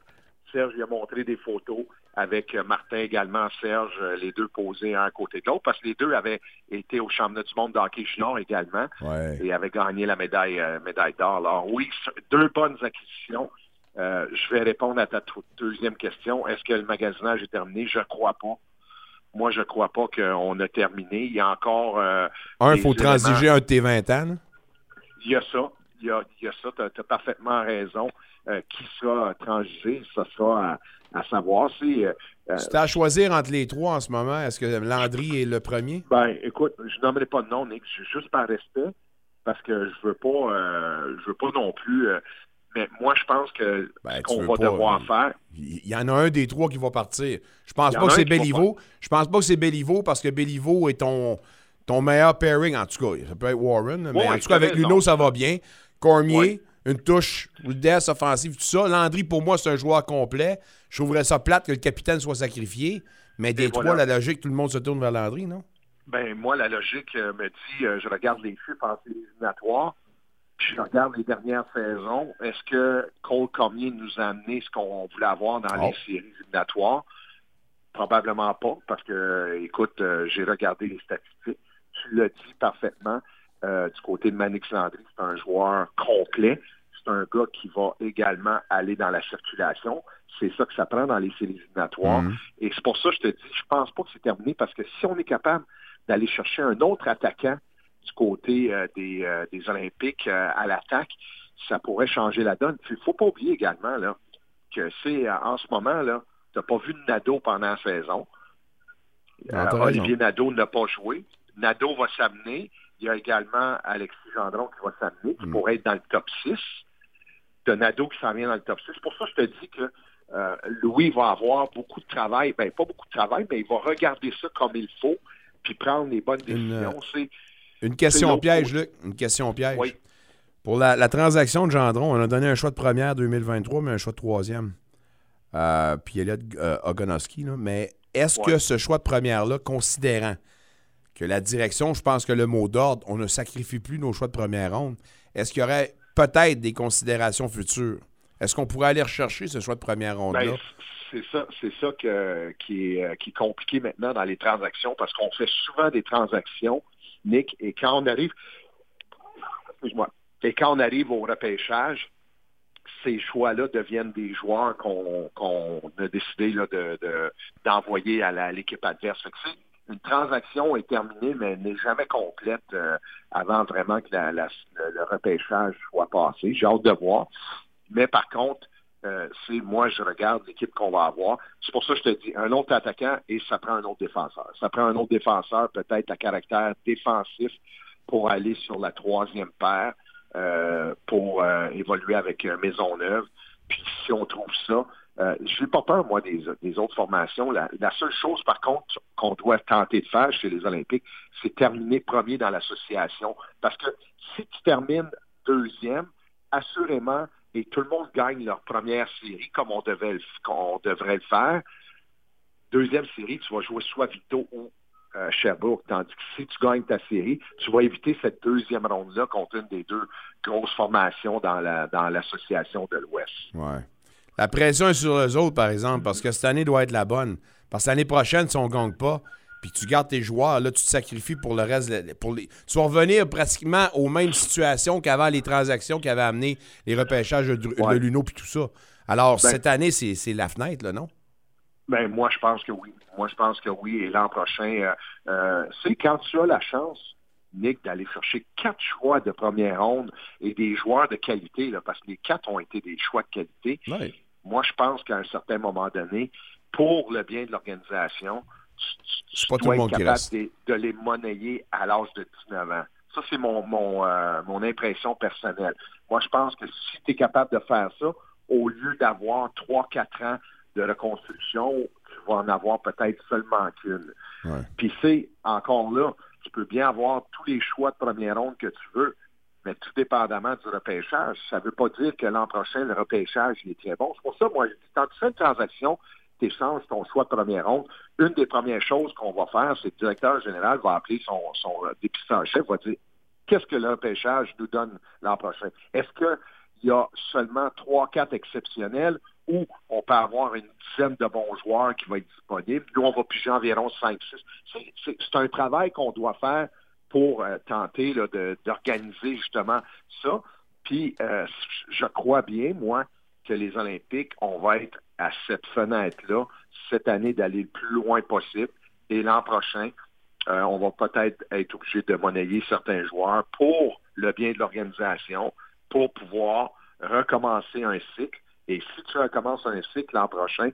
Serge lui a montré des photos avec euh, Martin également, Serge, euh, les deux posés un à côté de l'autre, parce que les deux avaient été au championnat du monde de hockey junior également Ouais. et avaient gagné la médaille, euh, médaille d'or. Alors oui, deux bonnes acquisitions. Euh, je vais répondre à ta deuxième question. Est-ce que le magasinage est terminé? Je crois pas. Moi, je crois pas qu'on a terminé. Il y a encore... euh, Un, il faut éléments- transiger un de tes 20 ans. là. Il y a ça. Il y a, il y a ça. Tu as, parfaitement raison. Euh, qui sera transigé? Ça sera à, à savoir. Si, euh, euh, t'as à choisir entre les trois en ce moment, est-ce que Landry est le premier? Ben, écoute, je nommerai pas de nom, Nick, ju- juste par respect, parce que je veux pas, euh, je veux pas non plus. mais moi, je pense que Ben, qu'on va pas, devoir faire, Il y en a un des trois qui va partir. Je pense pas que c'est Béliveau. Je pense pas que c'est Béliveau parce que Béliveau est ton, ton meilleur pairing. En tout cas, ça peut être Warren, mais Ouais, en tout cas, avec. Luno, ça va bien. Cormier, Ouais. une touche, vitesse offensive, tout ça. Landry, pour moi, c'est un joueur complet. Je trouverais ça plate que le capitaine soit sacrifié. Mais des trois, la logique, tout le monde se tourne vers Landry, non? ben moi, la logique euh, me dit, euh, je regarde les chiffres en séries éliminatoires, puis je regarde les dernières saisons. Est-ce que Cole Cormier nous a amené ce qu'on voulait avoir dans Oh. les séries éliminatoires? Probablement pas, parce que, euh, écoute, euh, j'ai regardé les statistiques. Tu l'as dit parfaitement. Euh, du côté de Manix Landry, c'est un joueur complet. C'est un gars qui va également aller dans la circulation. C'est ça que ça prend dans les séries éliminatoires. Mhm. Et c'est pour ça que je te dis, je pense pas que c'est terminé, parce que si on est capable d'aller chercher un autre attaquant du côté euh, des, euh, des Olympiques à l'attaque, ça pourrait changer la donne. Il faut pas oublier également là, que c'est en ce moment, là, tu n'as pas vu de Nadeau pendant la saison. Ah, Olivier. Nadeau n'a pas joué. Nadeau va s'amener. Il y a également Alexis Gendron qui va s'amener, qui Mm. pourrait être dans le top 6. De Nadeau qui s'en vient dans le top 6. C'est pour ça je te dis que euh, Louis va avoir beaucoup de travail. Ben, pas beaucoup de travail, mais il va regarder ça comme il faut, puis prendre les bonnes Une, euh, décisions. C'est Une question piège. Luc. Une question piège. Oui. Pour la, la transaction de Gendron, on a donné un choix de première 2023, mais un choix de troisième. Euh, puis Elliot euh, Ogonowski, là. Mais est-ce Ouais. que ce choix de première-là, considérant que la direction, je pense que le mot d'ordre, on ne sacrifie plus nos choix de première ronde, est-ce qu'il y aurait peut-être des considérations futures? Est-ce qu'on pourrait aller rechercher ce choix de première ronde-là? Ben, c'est ça, ça que- qui, est, euh, qui est compliqué maintenant dans les transactions parce qu'on fait souvent des transactions, Nick, et quand on arrive, excuse-moi, et quand on arrive au repêchage, ces choix-là deviennent des joueurs qu'on a décidé d'envoyer à l'équipe adverse. Une transaction est terminée, mais n'est jamais complète euh, avant vraiment que la- la- le, le repêchage soit passé. J'ai hâte de voir. Mais par contre, euh, c'est moi, je regarde l'équipe qu'on va avoir. C'est pour ça que je te dis, un autre attaquant et ça prend un autre défenseur. Ça prend un autre défenseur, peut-être à caractère défensif, pour aller sur la troisième paire euh, pour euh, évoluer avec euh, Maisonneuve. Puis si on trouve ça, euh, je n'ai pas peur, moi, des, des autres formations. La, la, seule chose, par contre, qu'on doit tenter de faire chez les Olympiques, c'est terminer premier dans l'association. Parce que si tu termines deuxième, assurément, et tout le monde gagne leur première série comme on, devait, on devrait le faire, deuxième série, tu vas jouer soit Vito ou euh. Tandis que si tu gagnes ta série, tu vas éviter cette deuxième ronde-là contre une des deux grosses formations dans la dans l'association de l'Ouest. Ouais. La pression est sur eux autres, par exemple, parce que cette année doit être la bonne. Parce que l'année prochaine, si on ne gagne pas, puis tu gardes tes joueurs, là, tu te sacrifies pour le reste. Pour les... Tu vas revenir pratiquement aux mêmes situations qu'avant les transactions qui avaient amené les repêchages de. Luno puis tout ça. Alors, Ben- cette année, c'est c'est la fenêtre, là, non? Ben, moi, je pense que oui. Moi, je pense que oui. Et l'an prochain, euh, euh, c'est quand tu as la chance, Nick, d'aller chercher quatre choix de première ronde et des joueurs de qualité, là, parce que les quatre ont été des choix de qualité. Moi, je pense qu'à un certain moment donné, pour le bien de l'organisation, tu, tu- dois être capable de, de les monnayer à l'âge de 19 ans. Ça, c'est mon, mon, euh, mon impression personnelle. Moi, je pense que si tu es capable de faire ça, au lieu d'avoir 3-4 ans de reconstruction, tu vas en avoir peut-être seulement qu'une. Puis c'est encore là, tu peux bien avoir tous les choix de première ronde que tu veux, mais tout dépendamment du repêchage. Ça ne veut pas dire que l'an prochain, le repêchage il est très bon. C'est pour ça, moi, quand tu fais une transaction, tu échanges ton choix de première ronde. Une des premières choses qu'on va faire, c'est que le directeur général va appeler son, son euh, dépistage-chef, va dire qu'est-ce que le repêchage nous donne l'an prochain? Est-ce qu'il y a seulement trois, quatre exceptionnels ou on peut avoir une dizaine de bons joueurs qui vont être disponibles? Nous, on va piger environ 5, 6. C'est- C'est c'est un travail qu'on doit faire pour euh, tenter de- d'organiser justement ça. Puis, euh, je crois bien, moi, que les Olympiques, on va être à cette fenêtre-là cette année d'aller le plus loin possible. Et l'an prochain, euh, on va peut-être être obligé de monnayer certains joueurs pour le bien de l'organisation, pour pouvoir recommencer un cycle. Et si tu recommences un cycle l'an prochain,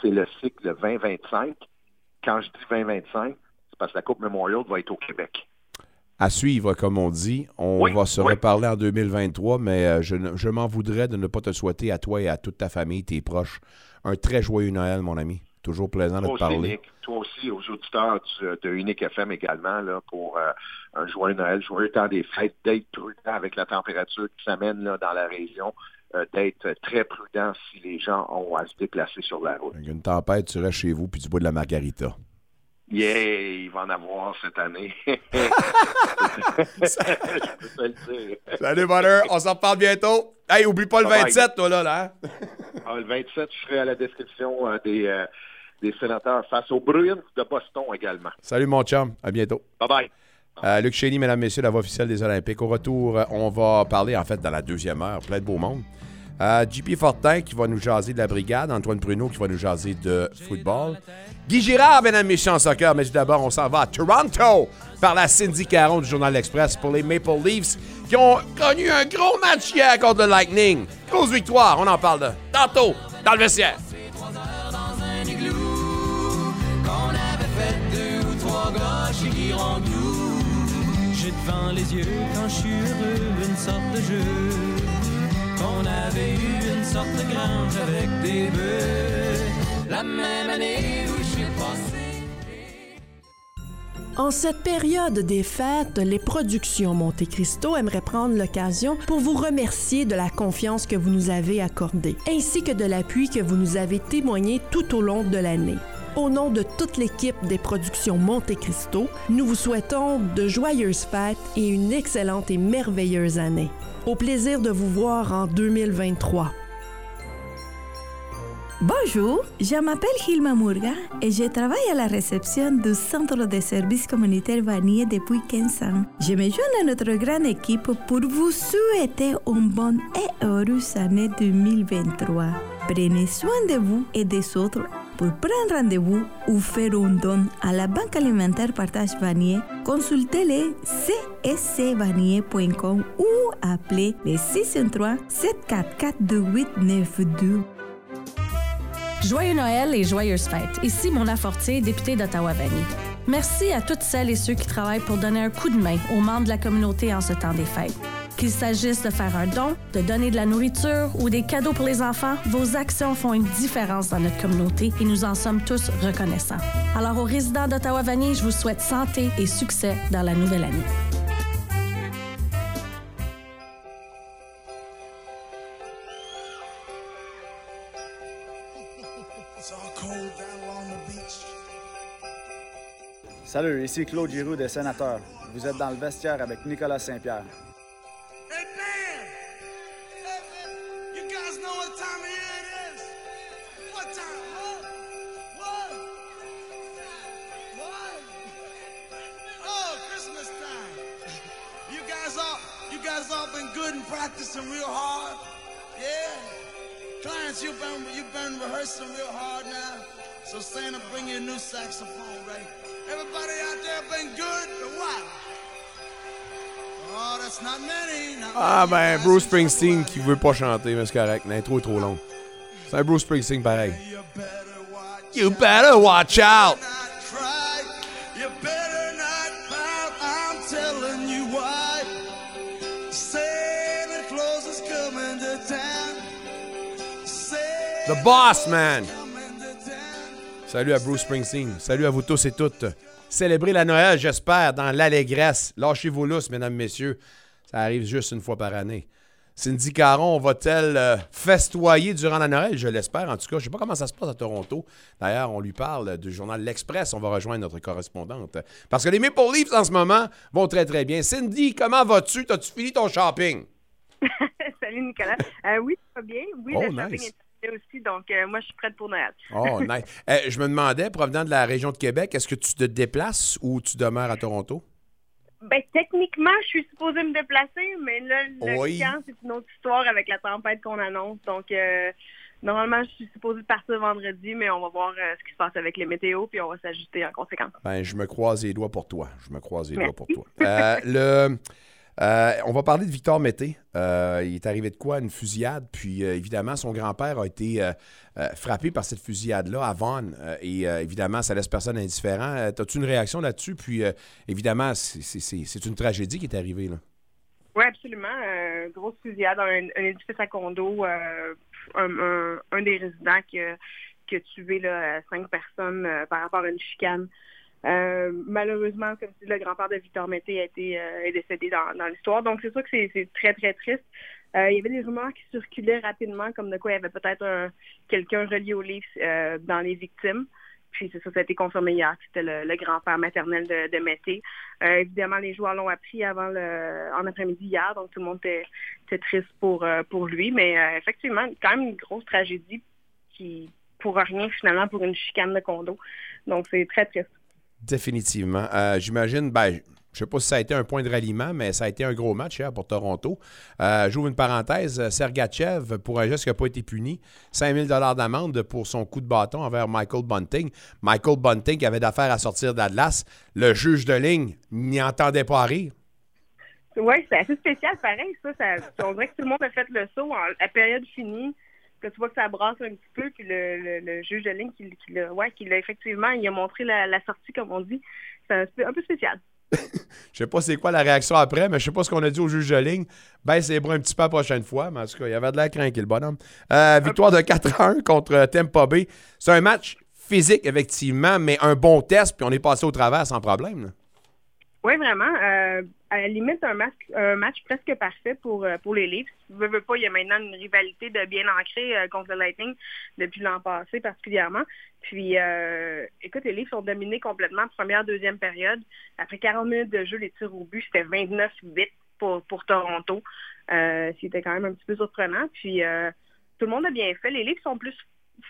c'est le cycle 2025. Quand je dis 2025, c'est parce que la Coupe Memorial va être au Québec. À suivre, comme on dit. On Oui, va se oui. reparler en 2023, mais euh, je, m'en voudrais de ne pas te souhaiter à toi et à toute ta famille, tes proches, un très joyeux Noël, mon ami. Toujours plaisant de te parler. Nick. Toi aussi, aux auditeurs du- de Unique FM également, là, pour euh, un joyeux Noël, joyeux temps des fêtes, d'être prudent avec la température qui s'amène là, dans la région, euh, d'être très prudent si les gens ont à se déplacer sur la route. Avec une tempête, tu restes chez vous puis tu bois de la margarita. Yeah, il va en avoir cette année. je peux te le dire. Salut, bonheur. On s'en reparle bientôt. Hey, oublie pas le Bye bye. 27, toi, là. là hein? Ah, le 27, je serai à la description euh, des, euh, des sénateurs face aux Bruins de Boston également. Salut, mon chum. À bientôt. Bye-bye. Euh, Luc Chény, mesdames, messieurs, la voix officielle des Olympiques. Au retour, on va parler, en fait, dans la deuxième heure, plein de beau monde. JP Fortin qui va nous jaser de la brigade. Antoine Pruneau qui va nous jaser de football. Guy Girard, mesdames, en soccer. Mais d'abord, on s'en va à Toronto par la Cindy Caron du Journal Express pour les Maple Leafs qui ont connu un gros match hier contre le Lightning. Grosse victoire. On en parle de tantôt dans le vestiaire. J'ai devant les yeux quand je suis heureux une sorte de jeu. En cette période des fêtes, les productions Monte Cristo aimeraient prendre l'occasion pour vous remercier de la confiance que vous nous avez accordée, ainsi que de l'appui que vous nous avez témoigné tout au long de l'année. Au nom de toute l'équipe des productions Monte Cristo, nous vous souhaitons de joyeuses fêtes et une excellente et merveilleuse année. Au plaisir de vous voir en 2023. Bonjour, je m'appelle Hilma Murga et je travaille à la réception du Centre de services communautaires Vanier depuis 15 ans. Je me joins à notre grande équipe pour vous souhaiter une bonne et heureuse année 2023. Prenez soin de vous et des autres. Pour prendre rendez-vous ou faire un don à la Banque alimentaire Partage Vanier, consultez le cscvanier.com ou appelez le 603 744 2892. Joyeux Noël et joyeuses fêtes. Ici Mona Fortier, députée d'Ottawa-Valley. Merci à toutes celles et ceux qui travaillent pour donner un coup de main aux membres de la communauté en ce temps des fêtes. Qu'il s'agisse de faire un don, de donner de la nourriture ou des cadeaux pour les enfants, vos actions font une différence dans notre communauté et nous en sommes tous reconnaissants. Alors aux résidents d'Ottawa-Vanier, je vous souhaite santé et succès dans la nouvelle année. Salut, ici Claude Giroux des Sénateurs. Vous êtes dans le vestiaire avec Nicolas Saint-Pierre. Practicing real hard. Yeah. Clarence, you've been, you've been rehearsing real hard now. So Santa, bring you a new saxophone, right? Everybody out there been good or what? Oh, that's not many. Not Ah ben, Bruce Springsteen qui veut pas chanter, mais c'est correct. L'intro est trop longue. C'est un Bruce Springsteen pareil. You better watch out! The Boss Man! Salut à Bruce Springsteen. Salut à vous tous et toutes. Célébrez la Noël, j'espère, dans l'allégresse. Lâchez vos lousses, mesdames, messieurs. Ça arrive juste une fois par année. Cindy Caron va-t-elle euh, festoyer durant la Noël? Je l'espère, en tout cas. Je ne sais pas comment ça se passe à Toronto. D'ailleurs, on lui parle du journal L'Express. On va rejoindre notre correspondante. Parce que les Maple Leafs, en ce moment, vont très, très bien. Cindy, comment vas-tu? T'as-tu fini ton shopping? Salut Nicolas. Euh, oui, ça va bien. Oui, Oh, le shopping nice. est aussi, donc euh, moi je suis prête pour Noël. Oh, nice. Euh, je me demandais, provenant de la région de Québec, est-ce que tu te déplaces ou tu demeures à Toronto? Ben, techniquement, je suis supposée me déplacer, mais là, le Oui. c'est une autre histoire avec la tempête qu'on annonce. Donc, euh, normalement, je suis supposée partir vendredi, mais on va voir euh, ce qui se passe avec les météos, puis on va s'ajuster en conséquence. Ben, je me croise les doigts pour toi. Je me croise les doigts pour toi. Euh, le, euh, on va parler de Victor Mété. Euh, il est arrivé de quoi? Une fusillade. Puis, euh, évidemment, son grand-père a été frappé par cette fusillade-là à Vaughan. Et évidemment, ça laisse personne indifférent. As-tu une réaction là-dessus? Puis, évidemment, c'est- une tragédie qui est arrivée. Là. Oui, absolument. Grosse fusillade un, un édifice à condo. un, des résidents qui a, tué cinq personnes par rapport à une chicane. Euh, malheureusement, comme tu dis, le grand-père de Victor Mété a été euh, est décédé dans, l'histoire. Donc, c'est sûr que c'est très, très triste. Euh, il y avait des rumeurs qui circulaient rapidement, comme de quoi il y avait peut-être un- quelqu'un relié au livre dans les victimes. Puis c'est ça, ça a été confirmé hier. C'était le, grand-père maternel de, Mété. Évidemment, les joueurs l'ont appris avant le, en après-midi hier, donc tout le monde était, triste pour, pour lui. Mais effectivement, quand même une grosse tragédie qui pour rien finalement pour une chicane de condo. Donc c'est très triste. Définitivement. Euh, J'imagine, ben, je sais pas si ça a été un point de ralliement, mais ça a été un gros match hier pour Toronto. Euh, J'ouvre une parenthèse. Sergachev, pour un geste qui n'a pas été puni, 5000 d'amende pour son coup de bâton envers Michael Bunting. Michael Bunting avait d'affaires à sortir d'Atlas. Le juge de ligne n'y entendait pas rire. Oui, c'est assez spécial pareil, ça. On dirait que tout le monde a fait le saut en la période finie. Que tu vois que ça brasse un petit peu, puis le, le- le juge de ligne qui, qui l'a ouais, qui l'a effectivement, il a montré la, la sortie, comme on dit. C'est un, peu- un peu spécial. Je sais pas c'est quoi la réaction après, mais je sais pas ce qu'on a dit au juge de ligne. Ben, c'est bras un petit peu la prochaine fois, mais en tout cas, il y avait de la crainte, le bonhomme. Euh, victoire de 4-1 contre euh, Tampa Bay. C'est un match physique, effectivement, mais un bon test, puis on est passé au travers sans problème. là. Oui, vraiment. Euh, à la limite, un match, un match presque parfait pour, euh, pour les Leafs. Veux, veux pas, il y a maintenant une rivalité de bien ancrée euh, contre le Lightning depuis l'an passé particulièrement. Puis, euh, écoute, les Leafs ont dominé complètement première, deuxième période. Après 40 minutes de jeu, les tirs au but, c'était 29-8 pour, pour Toronto. Euh, C'était quand même un petit peu surprenant. Puis, tout le monde a bien fait. Les Leafs sont plus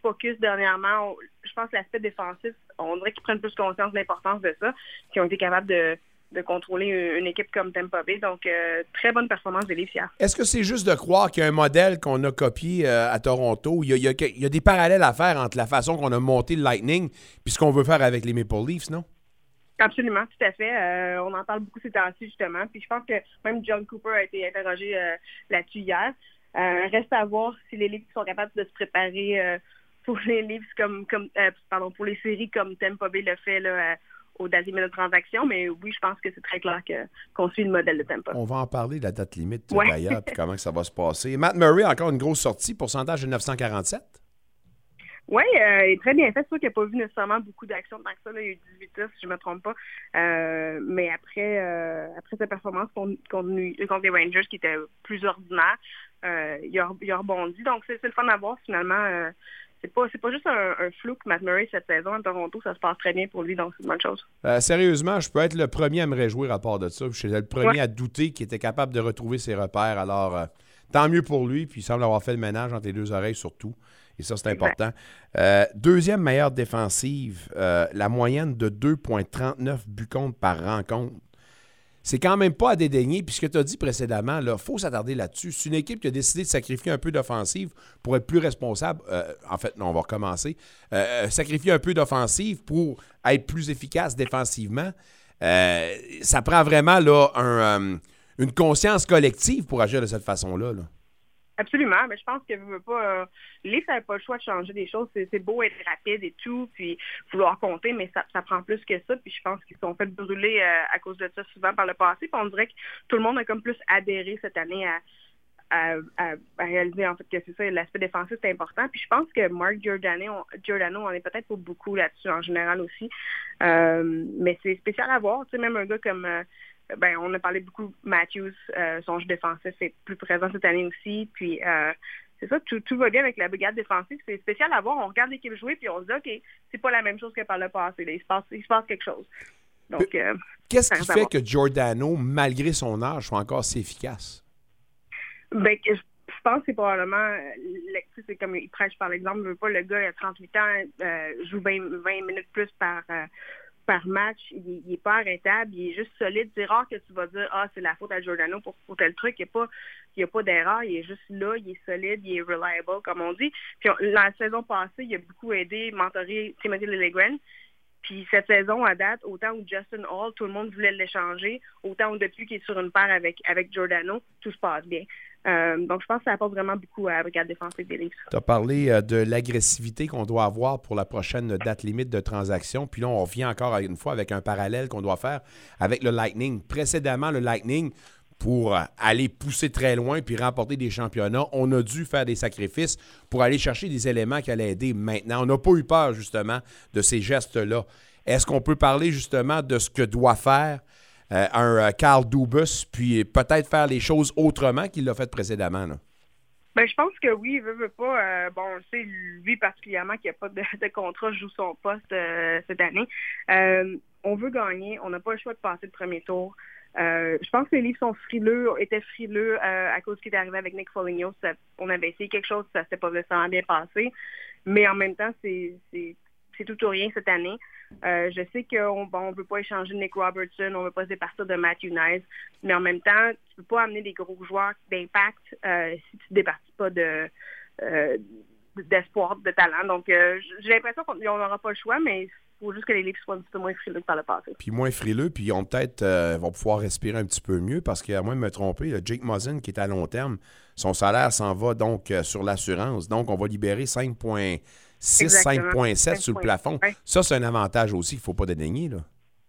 focus dernièrement. Je pense que l'aspect défensif, on dirait qu'ils prennent plus conscience de l'importance de ça, qui ont été capables de, de contrôler une, équipe comme Tampa Bay. Donc, euh, très bonne performance des Leafs. Est-ce que c'est juste de croire qu'il y a un modèle qu'on a copié euh, à Toronto? Il y, a, il y a- il y a des parallèles à faire entre la façon qu'on a monté le Lightning et ce qu'on veut faire avec les Maple Leafs, non? Absolument, tout à fait. Euh, on en parle beaucoup ces temps-ci, justement. Puis je pense que même John Cooper a été interrogé là-dessus hier. Reste à voir si les Leafs sont capables de se préparer pour les Leafs comme, comme euh, pardon, pour les séries comme Tampa Bay le fait là, dates limites de transaction, mais oui, je pense que c'est très clair qu'on suit le modèle de Tampa. On va en parler de la date limite Ouais. d'ailleurs, puis comment ça va se passer. Matt Murray, encore une grosse sortie, pourcentage de 947. Oui, euh, il est très bien fait. C'est sûr qu'il n'a pas vu nécessairement beaucoup d'actions tant que ça. Là. Il y a eu 18 tirs, si je ne me trompe pas. Euh, mais après, euh, après sa performance contre, contre, les Rangers, qui était plus ordinaire, il, a, il a rebondi. Donc, c'est c'est le fun à voir, finalement. C'est pas, c'est pas juste un, un flou que Matt Murray cette saison à Toronto. Ça se passe très bien pour lui, donc c'est une bonne chose. Euh, sérieusement, je peux être le premier à me réjouir à part de ça. Je suis le premier Ouais. à douter qu'il était capable de retrouver ses repères. Alors, euh, tant mieux pour lui. Puis il semble avoir fait le ménage entre les deux oreilles surtout. Et ça, c'est important. Euh, deuxième meilleure défensive, la moyenne de 2,39 buts contre par rencontre. C'est quand même pas à dédaigner. Puis ce que tu as dit précédemment, il faut s'attarder là-dessus. C'est une équipe qui a décidé de sacrifier un peu d'offensive pour être plus responsable. Euh, en fait, non, on va recommencer. Euh, sacrifier un peu d'offensive pour être plus efficace défensivement. Euh, ça prend vraiment là, un, euh, une conscience collective pour agir de cette façon-là. là. Absolument, mais je pense que vous pas. Euh, les ça n'a pas le choix de changer des choses. C'est beau être rapide et tout, puis vouloir compter, mais ça, prend plus que ça. Puis je pense qu'ils sont fait brûler euh, à cause de ça souvent par le passé. Puis on dirait que tout le monde a comme plus adhéré cette année à, à, réaliser en fait que c'est ça, l'aspect défensif c'est important. Puis je pense que Mark Giordano, en est peut-être pas beaucoup là-dessus en général aussi. Euh, mais c'est spécial à voir. Tu sais, même un gars comme ben, on a parlé beaucoup de Matthews, euh, son jeu défensif est plus présent cette année aussi. Puis euh, c'est ça, tout, tout va bien avec la brigade défensive. C'est spécial à voir. On regarde l'équipe jouer puis on se dit OK, c'est pas la même chose que par le passé. là. Il se passe, il se passe quelque chose. Donc euh, Qu'est-ce qui fait que Giordano, malgré son âge, soit encore si efficace? Ben, je, pense que c'est probablement, euh, le- tu sais, c'est comme il prêche par l'exemple, je veux pas, le gars il a 38 ans, euh, joue 20, 20 minutes plus par par match, il, il est pas arrêtable, il est juste solide. C'est rare que tu vas dire ah c'est la faute à Giordano pour, pour tel truc, il n'y a pas pas d'erreur, il est juste là, il est solide, il est reliable comme on dit. Puis la saison passée, il a beaucoup aidé, mentoré Timothy Lilligren. Puis cette saison, à date, autant où Justin Hall, tout le monde voulait l'échanger, autant où depuis qu'il est sur une paire avec, avec Giordano, tout se passe bien. Euh, donc, je pense que ça apporte vraiment beaucoup à la brigade défensive des. Tu as parlé euh, de l'agressivité qu'on doit avoir pour la prochaine date limite de transaction. Puis là, on revient encore une fois avec un parallèle qu'on doit faire avec le Lightning. Précédemment, le Lightning, pour aller pousser très loin puis remporter des championnats, on a dû faire des sacrifices pour aller chercher des éléments qui allaient aider maintenant. On n'a pas eu peur, justement, de ces gestes-là. Est-ce qu'on peut parler, justement, de ce que doit faire euh, un euh, Carl Dubus, puis peut-être faire les choses autrement qu'il l'a fait précédemment? là? Ben, je pense que oui, il veut, veut pas. euh, bon, sait, lui particulièrement, qui n'a pas de, contrat, joue son poste euh, cette année. On veut gagner. On n'a pas le choix de passer le premier tour. Je pense que les livres sont frileux, étaient frileux à cause de ce qui est arrivé avec Nick Foligno. On avait essayé quelque chose, ça s'était pas nécessairement bien passé. Mais en même temps, c'est c'est- c'est tout ou rien cette année. Euh, je sais qu'on ne veut pas échanger Nick Robertson, on ne veut pas se départir de Matthew Nice, mais en même temps, tu ne peux pas amener des gros joueurs d'impact euh, si tu ne départis pas euh, d'espoir, de talent. Donc, j'ai l'impression qu'on n'aura pas le choix, mais il faut juste que les livres soient un petit peu moins frileux que par le passé. Puis moins frileux, puis ils peut-être euh, pouvoir respirer un petit peu mieux parce qu'à moins de me tromper, le Jake Muzzin qui est à long terme, son salaire s'en va donc sur l'assurance. Donc, on va libérer 5,5 6, 5,7 sur le plafond. Ça, c'est un avantage aussi qu'il ne faut pas dédaigner. Là.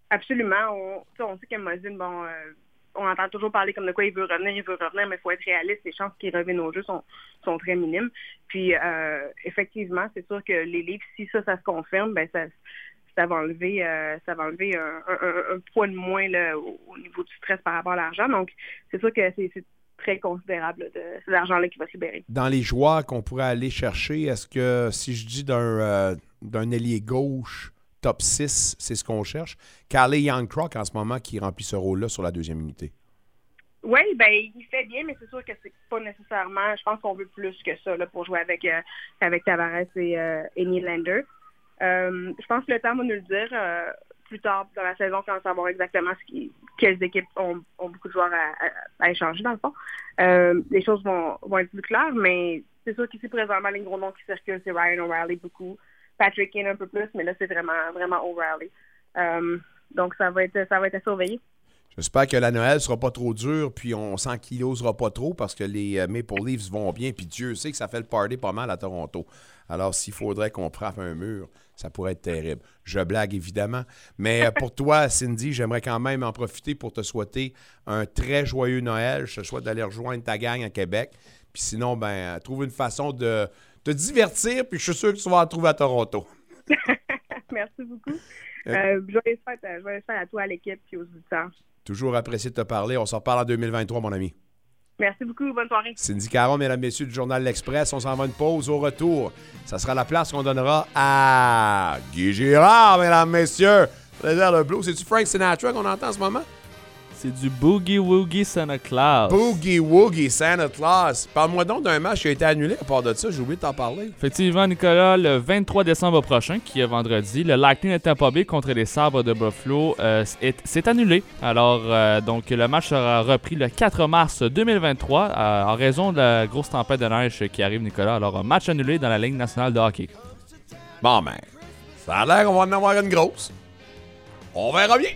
Absolument. On, on sait que Mozine, bon, euh, on entend toujours parler comme de quoi il veut revenir, il veut revenir, mais il faut être réaliste. Les chances qu'il revienne au jeu sont, sont très minimes. Puis, euh, effectivement, c'est sûr que les livres, si ça, ça se confirme, ben ça, ça va enlever, euh, ça va enlever un, poids de moins là, au, au, niveau du stress par rapport à l'argent. Donc, c'est sûr que c'est très considérable de cet argent-là qui va se libérer. Dans les joueurs qu'on pourrait aller chercher, est-ce que si je dis d'un euh, d'un ailier gauche top 6, c'est ce qu'on cherche? Carly Youngcrock, en ce moment, qui remplit ce rôle-là sur la deuxième unité. Oui, ben il fait bien, mais c'est sûr que c'est pas nécessairement. Je pense qu'on veut plus que ça là, pour jouer avec euh, avec Tavares et, euh, et Nylander. Euh, je pense que le temps va nous le dire euh, plus tard dans la saison quand savoir exactement ce qui, quelles équipes ont, beaucoup de joueurs à, échanger dans le fond. Euh, les choses vont, être plus claires, mais c'est sûr qu'ici présentement les gros noms qui circulent c'est Ryan O'Reilly beaucoup, Patrick Kane un peu plus, mais là c'est vraiment vraiment O'Reilly. Euh, donc ça va être ça va être à surveiller. J'espère que la Noël sera pas trop dure, puis on n'osera pas trop parce que les euh, Maple Leafs vont bien, puis Dieu sait que ça fait le party pas mal à Toronto. Alors, s'il faudrait qu'on frappe un mur, ça pourrait être terrible. Je blague évidemment. Mais euh, pour toi, Cindy, j'aimerais quand même en profiter pour te souhaiter un très joyeux Noël. Je te souhaite d'aller rejoindre ta gang à Québec. Puis sinon, ben, euh, trouve une façon de te divertir, puis je suis sûr que tu vas en trouver à Toronto. Merci beaucoup. Euh, joyeuses fêtes, euh, joyeuses fêtes à toi, à l'équipe et aux auditeurs. Toujours apprécié de te parler. On s'en reparle en 2023, mon ami. Merci beaucoup. Bonne soirée. Cindy Caron, mesdames, messieurs du Journal L'Express. On s'en va une pause au retour. Ça sera la place qu'on donnera à Guy Girard, mesdames, messieurs. C'est-tu Frank Sinatra qu'on entend en ce moment? C'est du Boogie Woogie Santa Claus. Boogie Woogie Santa Claus. Parle-moi donc d'un match qui a été annulé à part de ça. J'ai oublié de t'en parler. Effectivement, Nicolas, le 23 décembre prochain, qui est vendredi, le Lightning de Tampa Bay contre les Sabres de Buffalo euh, est- s'est annulé. Alors, euh, donc, le match sera repris le 4 mars 2023 euh, en raison de la grosse tempête de neige qui arrive, Nicolas. Alors, un match annulé dans la Ligue nationale de hockey. Bon, ben, ça a l'air qu'on va en avoir une grosse. On verra bien.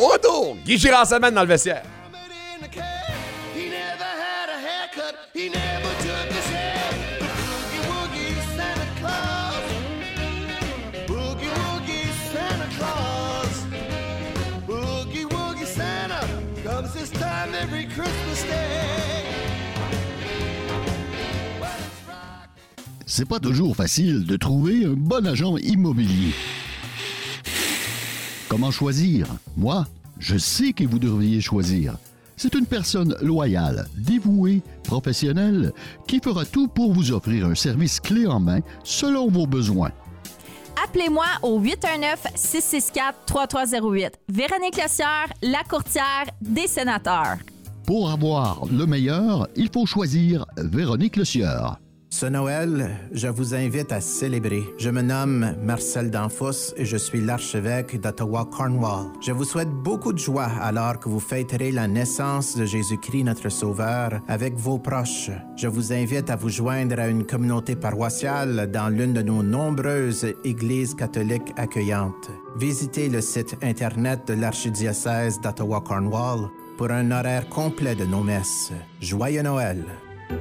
Au retour, Guy Girard semaine dans le vestiaire. C'est pas toujours facile de trouver un bon agent immobilier. Comment choisir? Moi, je sais que vous devriez choisir. C'est une personne loyale, dévouée, professionnelle, qui fera tout pour vous offrir un service clé en main selon vos besoins. Appelez-moi au 819-664-3308. Véronique Lecière, la courtière des sénateurs. Pour avoir le meilleur, il faut choisir Véronique Le Sieur. Ce Noël, je vous invite à célébrer. Je me nomme Marcel Danfous et je suis l'archevêque d'Ottawa-Cornwall. Je vous souhaite beaucoup de joie alors que vous fêterez la naissance de Jésus-Christ notre Sauveur avec vos proches. Je vous invite à vous joindre à une communauté paroissiale dans l'une de nos nombreuses églises catholiques accueillantes. Visitez le site Internet de l'archidiocèse d'Ottawa-Cornwall pour un horaire complet de nos messes. Joyeux Noël!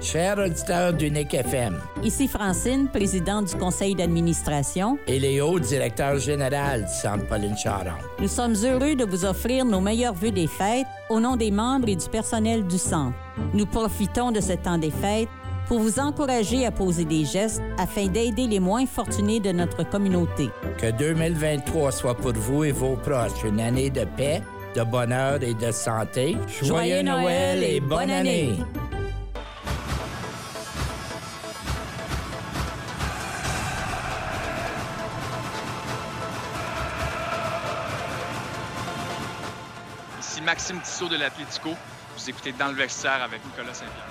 Cher auditeur d'Unique FM Ici Francine, présidente du conseil d'administration. et Léo, directeur général du Centre Pauline Charon. Nous sommes heureux de vous offrir nos meilleurs vœux des fêtes au nom des membres et du personnel du centre. Nous profitons de ce temps des fêtes pour vous encourager à poser des gestes afin d'aider les moins fortunés de notre communauté. Que 2023 soit pour vous et vos proches une année de paix, de bonheur et de santé. Joyeux Noël et bonne année. Maxime Tissot de l'Atlético. Vous écoutez Dans le vestiaire avec Nicolas Saint-Pierre.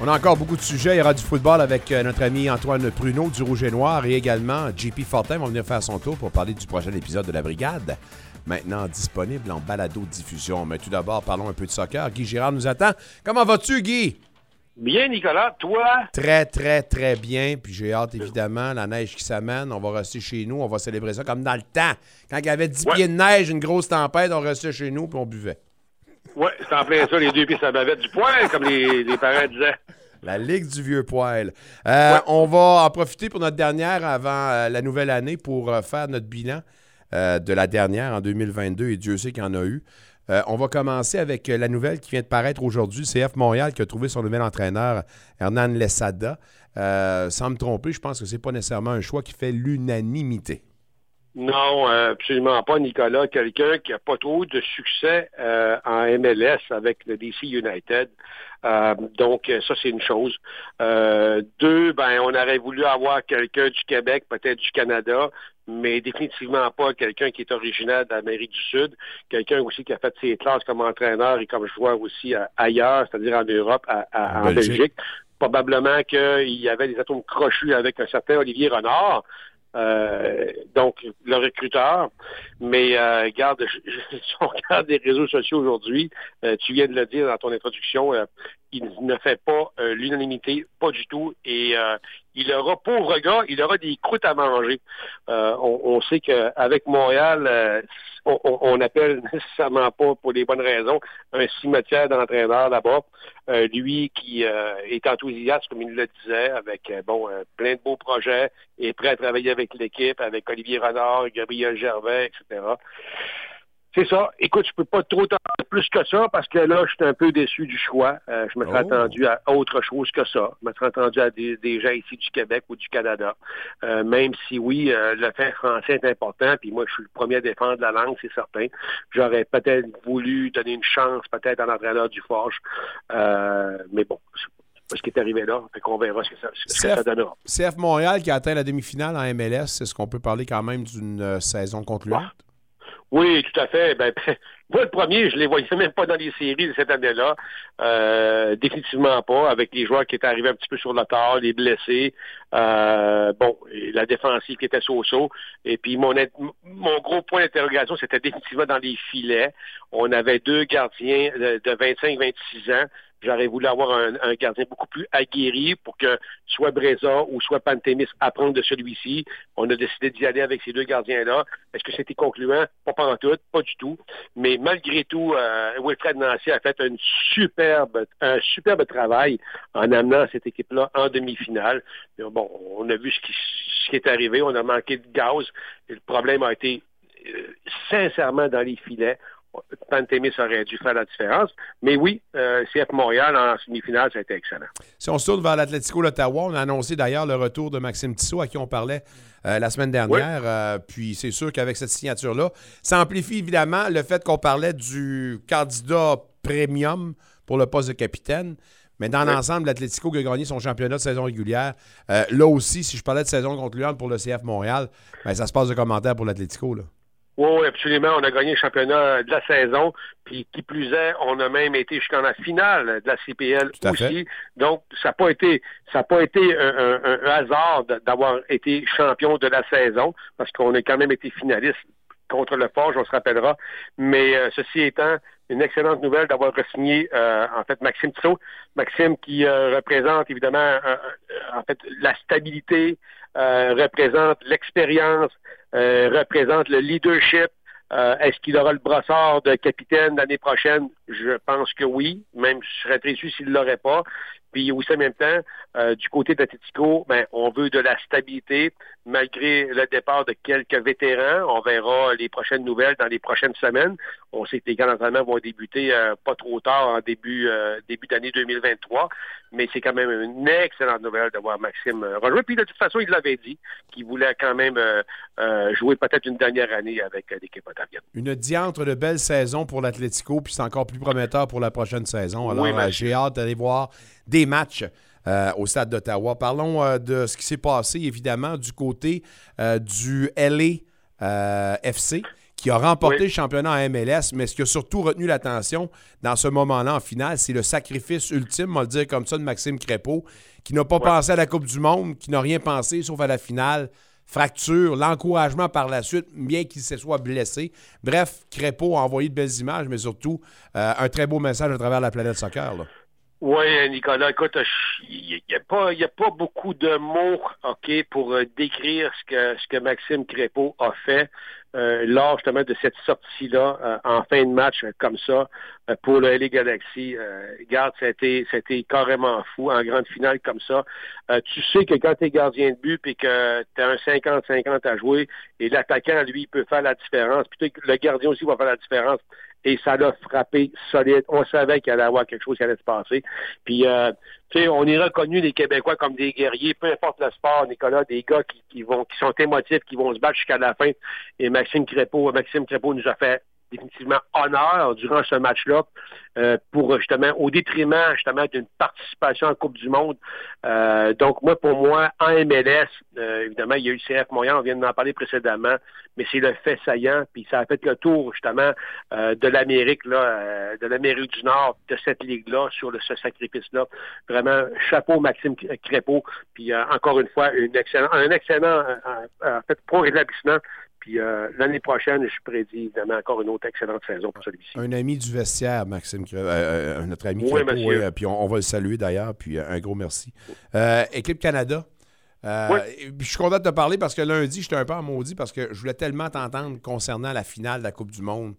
On a encore beaucoup de sujets. Il y aura du football avec euh, notre ami Antoine Pruneau du Rouge et Noir et également JP Fortin va venir faire son tour pour parler du prochain épisode de La Brigade, maintenant disponible en balado-diffusion. Mais tout d'abord, parlons un peu de soccer. Guy Girard nous attend. Comment vas-tu, Guy? Bien, Nicolas, toi? Très, très, très bien. Puis j'ai hâte, évidemment, la neige qui s'amène. On va rester chez nous. On va célébrer ça comme dans le temps. Quand il y avait 10 Ouais. pieds de neige, une grosse tempête, on restait chez nous puis on buvait. Oui, c'est en plein ça, les deux pieds la bavette du poing, comme les, les parents disaient. La Ligue du Vieux Poil. Euh, On va en profiter pour notre dernière avant euh, la nouvelle année pour euh, faire notre bilan de la dernière en 2022 et Dieu sait qu'il y en a eu. Euh, on va commencer avec euh, la nouvelle qui vient de paraître aujourd'hui. CF Montréal qui a trouvé son nouvel entraîneur, Hernan Lesada. Euh, sans me tromper, je pense que c'est pas nécessairement un choix qui fait l'unanimité. Non, absolument pas, Nicolas. Quelqu'un qui n'a pas trop de succès en MLS avec le DC United. Euh, donc, euh, ça, c'est une chose. Euh, deux, ben, on aurait voulu avoir quelqu'un du Québec, peut-être du Canada, mais définitivement pas quelqu'un qui est originaire d'Amérique du Sud. Quelqu'un aussi qui a fait ses classes comme entraîneur et comme joueur aussi euh, ailleurs, c'est-à-dire en Europe, à- à- En en Belgique. Belgique. Probablement qu'il y avait des atomes crochus avec un certain Olivier Renard. Euh, donc le recruteur. Mais euh, je- si on regarde les réseaux sociaux aujourd'hui, euh, tu viens de le dire dans ton introduction, euh, il ne fait pas euh, l'unanimité, pas du tout. Et euh, il aura, pauvre gars, il aura des croûtes à manger. Euh, on, on sait qu'avec Montréal, euh, on, on- nécessairement pas, pour les bonnes raisons, un cimetière d'entraîneurs là-bas. Euh, lui qui euh, est enthousiaste, comme il le disait, avec bon plein de beaux projets, est prêt à travailler avec l'équipe, avec Olivier Renard, Gabriel Gervais, etc. C'est ça. Écoute, je peux pas trop t'en dire plus que ça parce que là, je suis un peu déçu du choix. Euh, je me serais Oh. attendu à autre chose que ça. Je me serais attendu à des, des gens ici du Québec ou du Canada. Euh, même si oui, euh, le fait français est important, puis moi, je suis le premier à défendre la langue, c'est certain. J'aurais peut-être voulu donner une chance peut-être à l'entraîneur du Forge. Mais bon, c'est ce qui est arrivé là. Fait qu'on verra ce que ça, ce que ça CF, donnera. CF Montréal qui a atteint la demi-finale en MLS, est-ce qu'on peut parler quand même d'une saison concluante? Oui, tout à fait. Ben, moi, le premier, je les voyais même pas dans les séries de cette année-là. Euh, définitivement pas, avec les joueurs qui étaient arrivés un petit peu sur le tard, les blessés. Euh, bon, la défensive qui était so-so. Et puis, mon, mon gros point d'interrogation, c'était définitivement dans les filets. On avait deux gardiens de 25-26 ans. J'aurais voulu avoir un, un gardien beaucoup plus aguerri pour que soit Breza ou soit Pantémis apprendre de celui-ci. On a décidé d'y aller avec ces deux gardiens-là. Est-ce que c'était concluant? Pas pendant tout, pas du tout. Mais malgré tout, euh, Wilfred Nancy a fait une superbe, un superbe travail en amenant cette équipe-là en demi-finale. Bon, on a vu ce qui, ce qui est arrivé. On a manqué de gaz. Le problème a été euh, sincèrement dans les filets. Pantémis aurait dû faire la différence. Mais oui, euh, CF Montréal en semi-finale, ça a été excellent. Si on se tourne vers l'Atlético d'Ottawa, on a annoncé d'ailleurs le retour de Maxime Tissot, à qui on parlait euh, la semaine dernière. Euh, puis c'est sûr qu'avec cette signature-là, ça amplifie évidemment le fait qu'on parlait du candidat premium pour le poste de capitaine. Mais dans Oui. l'ensemble, l'Atlético qui a gagné son championnat de saison régulière. Là aussi, si je parlais de saison concluante pour le CF Montréal, ben, ça se passe de commentaires pour l'Atlético. Oui, oui, absolument. On a gagné le championnat de la saison. Puis qui plus est, on a même été jusqu'en la finale de la CPL fait. aussi. Donc, ça n'a pas été ça n'a pas été un, un- un hasard d'avoir été champion de la saison, parce qu'on a quand même été finaliste contre le Forge, on se rappellera. Mais euh, ceci étant, une excellente nouvelle d'avoir signé en fait Maxime Tissot. Maxime qui euh, représente évidemment euh, euh, en fait la stabilité, euh, représente l'expérience, euh, représente le leadership. Euh, Est-ce qu'il aura le brassard de capitaine l'année prochaine? Je pense que oui, même je serais très déçu s'il ne l'aurait pas. Puis aussi en même temps, euh, du côté d'Atletico, ben, on veut de la stabilité, malgré le départ de quelques vétérans. On verra les prochaines nouvelles dans les prochaines semaines. On sait que les camps d'entraînement vont débuter euh, pas trop tard en début euh, début d'année 2023, mais c'est quand même une excellente nouvelle de voir Maxime euh, rejouer. Puis de toute façon, il l'avait dit qu'il voulait quand même euh, jouer peut-être une dernière année avec l'équipe ottavienne. Une diantre de belle saison pour l'Atlético, puis c'est encore plus prometteur pour la prochaine saison. Alors, Oui, j'ai hâte d'aller voir des matchs euh, au stade d'Ottawa. Parlons euh, de ce qui s'est passé, évidemment, du côté euh, du LA FC, qui a remporté Oui. le championnat en MLS, mais ce qui a surtout retenu l'attention dans ce moment-là en finale, c'est le sacrifice ultime, on va le dire comme ça, de Maxime Crépeau, qui n'a pas pensé à la Coupe du Monde, qui n'a rien pensé sauf à la finale fracture, l'encouragement par la suite, bien qu'il se soit blessé. Bref, Crépeau a envoyé de belles images, mais surtout euh, un très beau message à travers la planète soccer. là. Oui, Nicolas, écoute, il n'y a, pas- a pas beaucoup de mots, OK, pour euh, décrire ce que, ce que Maxime Crépeau a fait euh, lors justement de cette sortie-là euh, en fin de match euh, comme ça euh, pour le LA Galaxy. Regarde, c'était carrément fou en grande finale comme ça. Tu sais que quand tu es gardien de but et que tu as un 50-50 à jouer et l'attaquant, lui, peut faire la différence. Puis le gardien aussi va faire la différence et ça l'a frappé solide. On savait qu'il allait avoir quelque chose qui allait se passer. Puis, euh, tu sais, on est reconnu les Québécois comme des guerriers, peu importe le sport, Nicolas, des gars qui, qui vont, qui sont émotifs, qui vont se battre jusqu'à la fin. Et Maxime Crépeau, Maxime Crépeau nous a fait définitivement honneur durant ce match-là euh, pour justement au détriment justement d'une participation en Coupe du Monde. Euh, donc moi pour moi en MLS euh, évidemment il y a eu CF Montréal, on vient d'en parler précédemment, mais c'est le fait saillant puis ça a fait le tour justement euh, de l'Amérique là, euh, de l'Amérique du Nord de cette ligue là sur le, ce sacrifice là. Vraiment chapeau Maxime Crépeau puis euh, encore une fois une excellent, un excellent euh, en fait pour établissement Puis euh, l'année prochaine, je prédis évidemment encore une autre excellente saison pour celui-ci. Un ami du vestiaire, Maxime, Cre- euh, euh, notre ami Oui, monsieur. ouais, puis on, on va le saluer d'ailleurs, puis euh, un gros merci. Euh, Équipe Canada. Oui. je suis content de te parler parce que lundi, j'étais un peu en maudit parce que je voulais tellement t'entendre concernant la finale de la Coupe du Monde.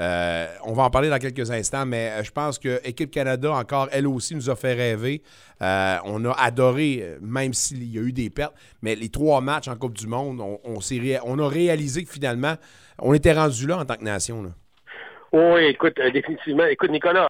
Euh, on va en parler dans quelques instants, mais euh, je pense que Équipe Canada, encore, elle aussi, nous a fait rêver. Euh, on a adoré, même s'il y a eu des pertes, mais les trois matchs en Coupe du Monde, on, a réalisé que finalement, on était rendu là en tant que nation. Oui, écoute, définitivement. Écoute, Nicolas,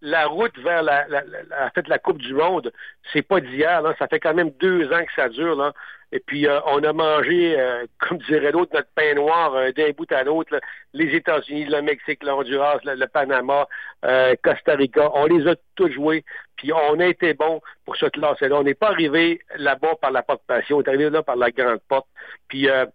la route vers la, la Coupe du Monde, c'est pas d'hier. Là. Ça fait quand même deux ans que ça dure. Là. Et puis, euh, on a mangé, euh, comme dirait l'autre, notre pain noir euh, d'un bout à l'autre. Les États-Unis, le Mexique, le Honduras, le, Panama, euh, Costa Rica. On les a tous joués. Puis, on a été bons pour se classer là. On n'est pas arrivé là-bas par la porte passion. On est arrivé là par la grande porte. Puis, euh,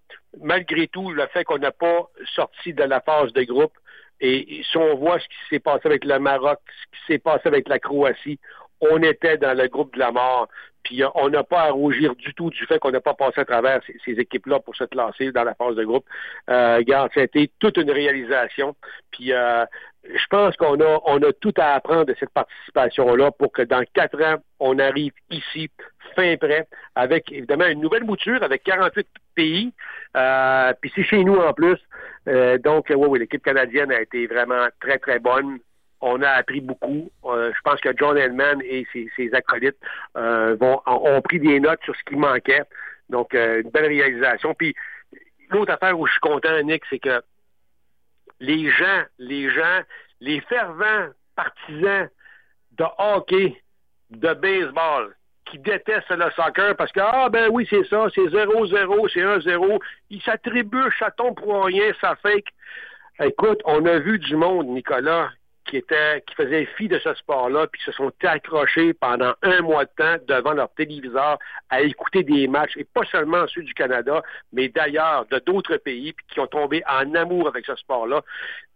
malgré tout, le fait qu'on n'a pas sorti de la phase de groupe, et si on voit ce qui s'est passé avec le Maroc, ce qui s'est passé avec la Croatie, on était dans le groupe de la mort. Puis euh, on n'a pas à rougir du tout du fait qu'on n'a pas passé à travers ces, équipes-là pour se classer dans la phase de groupe. Euh, regarde, ça a été toute une réalisation. Puis euh, je pense qu'on a, on a tout à apprendre de cette participation-là pour que dans quatre ans, on arrive ici, fin prêt, avec évidemment une nouvelle mouture, avec 48 pays. Euh, puis c'est chez nous en plus. Euh, donc, euh, oui, oui, l'équipe canadienne a été vraiment très, très bonne. On a appris beaucoup. Euh, je pense que John Hellman et ses, ses acolytes euh, vont, ont, pris des notes sur ce qui manquait. Donc, euh, une belle réalisation. Puis, l'autre affaire où je suis content, Nick, c'est que les gens, les gens, les fervents partisans de hockey, de baseball, qui détestent le soccer parce que, ah ben oui, c'est ça, c'est 0-0, c'est 1-0, ils s'attribuent, tombe pour rien, ça fake. Écoute, on a vu du monde, Nicolas, qui était, qui faisait fi de ce sport-là, puis se sont accrochés pendant un mois de temps devant leur téléviseur à écouter des matchs, et pas seulement ceux du Canada, mais d'ailleurs de d'autres pays, puis qui ont tombé en amour avec ce sport-là.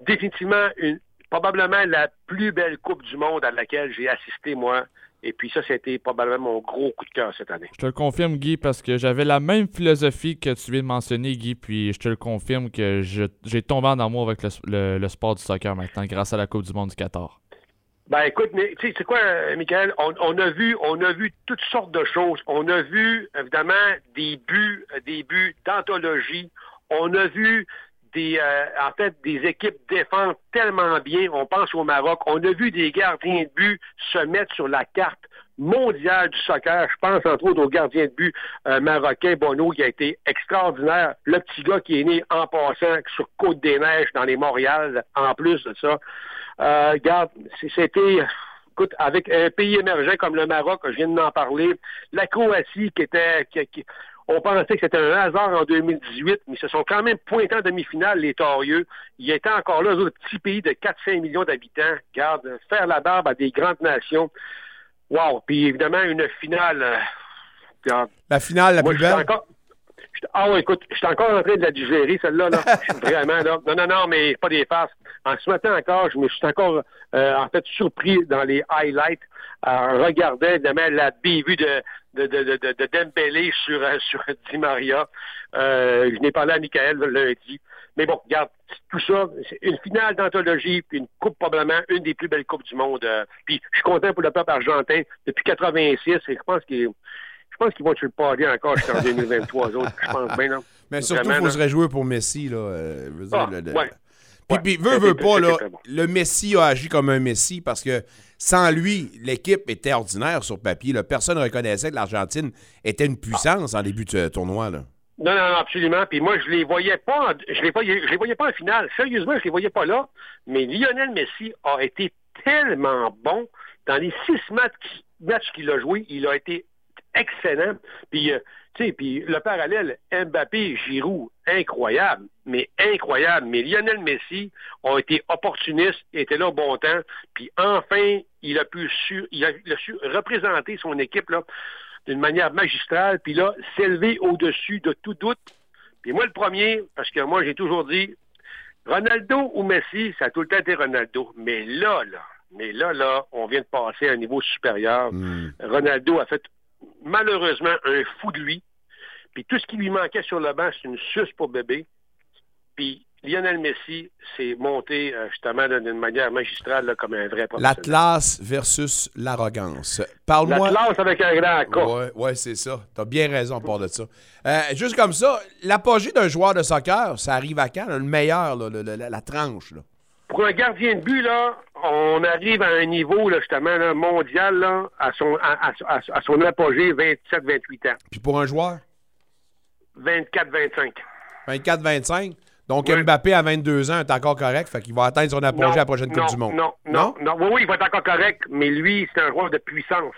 Définitivement, une, probablement la plus belle Coupe du Monde à laquelle j'ai assisté, moi. Et puis ça, c'était probablement mon gros coup de cœur cette année. Je te le confirme, Guy, parce que j'avais la même philosophie que tu viens de mentionner, Guy, puis je te le confirme que j'ai tombé en amour avec le, le- le sport du soccer maintenant, grâce à la Coupe du Monde du Qatar. Ben écoute, mais tu sais, c'est quoi, euh, Michael? On, on a vu, on a vu toutes sortes de choses. On a vu, évidemment, des buts, euh, des buts d'anthologie. On a vu euh, en fait, des équipes défendre tellement bien. On pense au Maroc. On a vu des gardiens de but se mettre sur la carte mondiale du soccer. Je pense entre autres au gardien de but euh, marocain Bono qui a été extraordinaire. Le petit gars qui est né en passant sur Côte-des-Neiges dans les Montréal, en plus de ça. Euh, c'était écoute, avec un pays émergent comme le Maroc, je viens d'en parler, la Croatie qui était qui- qui- on pensait que c'était un hasard en 2018, mais ils se sont quand même pointés en demi-finale, les Torieux. Ils étaient encore là, eux autres petits pays de 4-5 millions d'habitants. Garde, faire la barbe à des grandes nations. Wow! Puis évidemment, une finale. euh, regarde, La finale la moi, plus belle? encore- Ah ouais, écoute, je suis encore en train de la digérer, celle-là. Là. Vraiment, là. Non, non, non, mais pas des farces. En ce matin encore, je me suis encore, euh, en fait, surpris dans les highlights en regardant, évidemment, la bévue de, de, de, de, de, de Dembélé sur, euh, sur Di Maria. Euh, je n'ai parlé à Michael lundi. Mais bon, regarde, tout ça, c'est une finale d'anthologie, puis une coupe probablement une des plus belles coupes du monde. euh. puis je suis content pour le peuple argentin depuis 86, et je pense qu'il je pense qu'ils vont tuer le pari encore jusqu'en 2023, eux autres. Je pense bien, là. Mais surtout, il faut se là. réjouir pour Messi. Là, euh, je veux dire, Ah, le- le- ouais. Puis, Ouais. puis, veut, veut pas, là, bon. le Messi a agi comme un Messi parce que sans lui, l'équipe était ordinaire sur papier. là. Personne ne reconnaissait que l'Argentine était une puissance en début de euh, tournoi. Là. Non, non, non, absolument. Puis moi, je les voyais pas, en- je les voyais, je les voyais pas en finale. Sérieusement, je les voyais pas là. Mais Lionel Messi a été tellement bon dans les six matchs, matchs qu'il a joué. Il a été excellent. Puis, euh, tu sais, puis le parallèle Mbappé, Giroud, incroyable, mais incroyable. Mais Lionel Messi a été opportuniste, était là au bon temps. Puis enfin, il a pu su, il a, il a su représenter son équipe là d'une manière magistrale, puis là, s'élever au-dessus de tout doute. Puis moi, le premier, parce que moi, j'ai toujours dit, Ronaldo ou Messi, ça a tout le temps été Ronaldo. Mais là, là, mais là, là, on vient de passer à un niveau supérieur. Ronaldo a fait malheureusement un fou de lui. Puis tout ce qui lui manquait sur le banc, c'est une suce pour bébé. Puis Lionel Messi s'est monté euh, justement d'une manière magistrale là, comme un vrai La professionnel. classe versus l'arrogance. Parle-moi. La classe avec un grand K. Ouais, ouais, c'est ça. T'as bien raison pour de ça. Euh, juste comme ça, l'apogée d'un joueur de soccer, ça arrive à quand? là? le meilleur, là, le- le- la, la tranche. Là? Pour un gardien de but, là, on arrive à un niveau là, justement là, mondial là, à, son, à, à- à- à son apogée 27-28 ans. Puis pour un joueur, 24-25. 24-25. Donc Mbappé à 22 ans est encore correct, fait qu'il va atteindre son apogée à la prochaine non, Coupe du Monde. Non, non, non? Oui, oui, il va être encore correct, mais lui, c'est un joueur de puissance.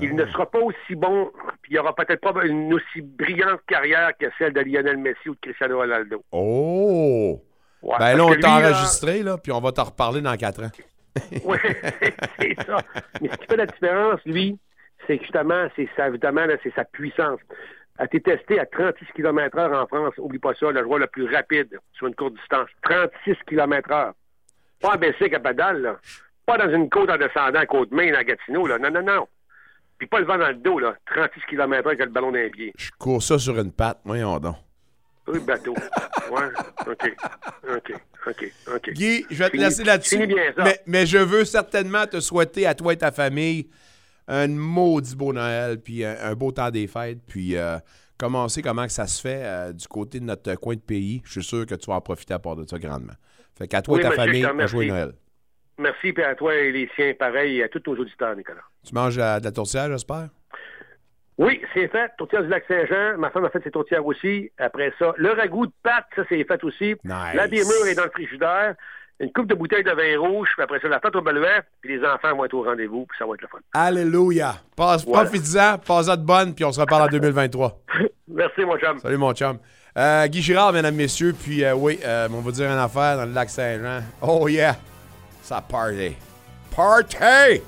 Il Ah. ne sera pas aussi bon, puis il aura peut-être pas une aussi brillante carrière que celle de Lionel Messi ou de Cristiano Ronaldo. Oh! Ouais, ben là, on t'a enregistré, là, puis on va t'en reparler dans 4 ans. Oui, c'est ça. Mais ce qui fait la différence, lui, c'est justement, c'est sa, évidemment, c'est sa puissance. A été testé à 36 km heure en France. Oublie pas ça, le joueur le plus rapide sur une courte distance. 36 km heure. Pas baissé à pédale, là. Pas dans une côte en descendant à côte main à Gatineau, là. Non, non, non. Puis pas le vent dans le dos, là. 36 km heure avec le ballon d'un pied. Je cours ça sur une patte, voyons donc. Oui, bateau. Ouais, OK. OK. OK. OK. Guy, je vais te laisser là-dessus. Mais, mais je veux certainement te souhaiter à toi et ta famille un maudit beau Noël, puis un, un beau temps des fêtes, puis euh, commencer comment que ça se fait euh, du côté de notre coin de pays. Je suis sûr que tu vas en profiter à part de ça grandement. Fait qu'à toi Oui, et ta famille, remercie. jouer Noël. Merci, puis à toi et les siens, pareil, et à tous nos auditeurs, Nicolas. Tu manges euh, de la tourtière, j'espère? Oui, c'est fait. Tourtière du lac Saint-Jean. Ma femme a fait ses tourtières aussi. Après ça, le ragoût de pâte, ça, c'est fait aussi. La bière est dans le frigidaire. Une coupe de bouteille de vin rouge. Puis après ça, la pâte au beluet. Puis les enfants vont être au rendez-vous. Puis ça va être le fun. Alléluia! Passe, Voilà. Profite-en, passe-en de bonne, puis on se reparle en 2023. Merci, mon chum. Salut, mon chum. Euh, Guy Girard, mesdames, messieurs, puis euh, oui, euh, on va dire une affaire dans le lac Saint-Jean. Oh yeah! Ça party. Party!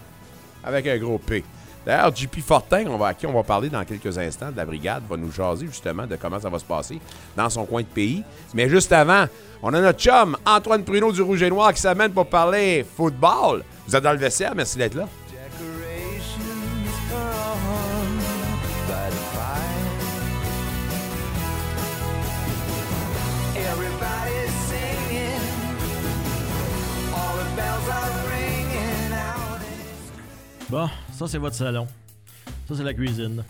Avec un gros P. D'ailleurs, JP Fortin, on va, à qui on va parler dans quelques instants de la brigade, va nous jaser justement de comment ça va se passer dans son coin de pays. Mais juste avant, on a notre chum Antoine Pruneau du Rouge et Noir qui s'amène pour parler football. Vous êtes dans le vestiaire, merci d'être là. Bon, ça c'est votre salon. Ça c'est la cuisine.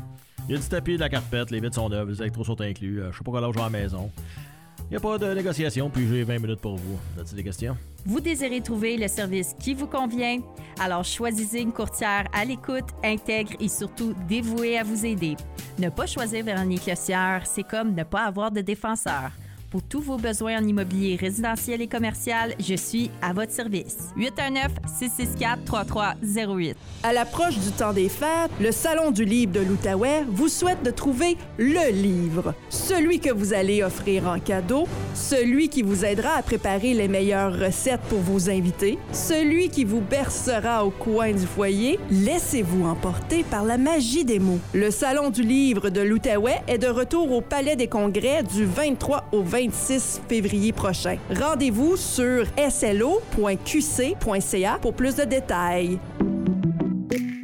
Il y a du tapis, de la carpette, les vitres sont neuves, les électros sont inclus. Euh, je sais pas quoi l'âge à la maison. Il n'y a pas de négociation, puis j'ai 20 minutes pour vous. As-tu des questions? Vous désirez trouver le service qui vous convient? Alors choisissez une courtière à l'écoute, intègre et surtout dévouée à vous aider. Ne pas choisir Véronique Lossière, c'est comme ne pas avoir de défenseur. Pour tous vos besoins en immobilier résidentiel et commercial, je suis à votre service. 819-664-3308. À l'approche du temps des fêtes, le Salon du livre de l'Outaouais vous souhaite de trouver le livre. Celui que vous allez offrir en cadeau, celui qui vous aidera à préparer les meilleures recettes pour vos invités, celui qui vous bercera au coin du foyer. Laissez-vous emporter par la magie des mots. Le Salon du livre de l'Outaouais est de retour au Palais des Congrès du 23 au 26 février prochain. Rendez-vous sur slo.qc.ca pour plus de détails.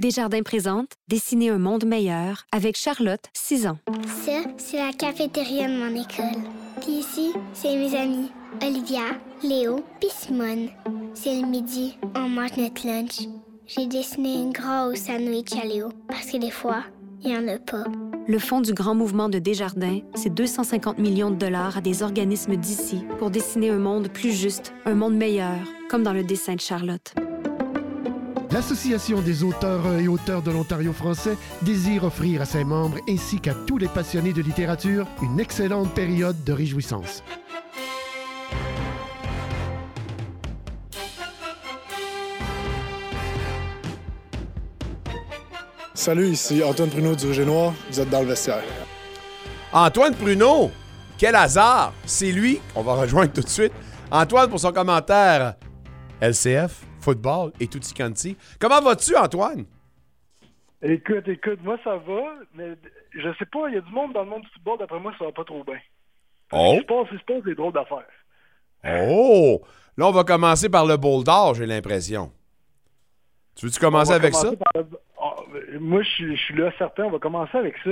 Desjardins présente Dessiner un monde meilleur avec Charlotte, 6 ans. Ça, c'est la cafétéria de mon école. Puis ici, c'est mes amis. Olivia, Léo, puis Simone. C'est le midi, on mange notre lunch. J'ai dessiné une grosse sandwich à Léo, parce que des fois, il n'y en a pas. Le fonds du grand mouvement de Desjardins, c'est 250 millions de dollars à des organismes d'ici pour dessiner un monde plus juste, un monde meilleur, comme dans le dessin de Charlotte. L'Association des auteurs et auteurs de l'Ontario français désire offrir à ses membres ainsi qu'à tous les passionnés de littérature une excellente période de réjouissance. Salut, ici Antoine Pruneau du Rouge et Noir. Vous êtes dans le vestiaire. Antoine Pruneau, quel hasard! C'est lui qu'on va rejoindre tout de suite. Antoine pour son commentaire LCF, football et tutti quanti. Comment vas-tu, Antoine? Écoute, écoute, moi ça va, mais je sais pas, il y a du monde dans le monde du football, d'après moi, ça va pas trop bien. Oh! Il se passe, il se passe des drôles d'affaires. Oh! Là, on va commencer par le bol d'or, j'ai l'impression. Tu veux-tu commencer On va avec ça? commencer par le- moi, je suis- je suis là certain, on va commencer avec ça.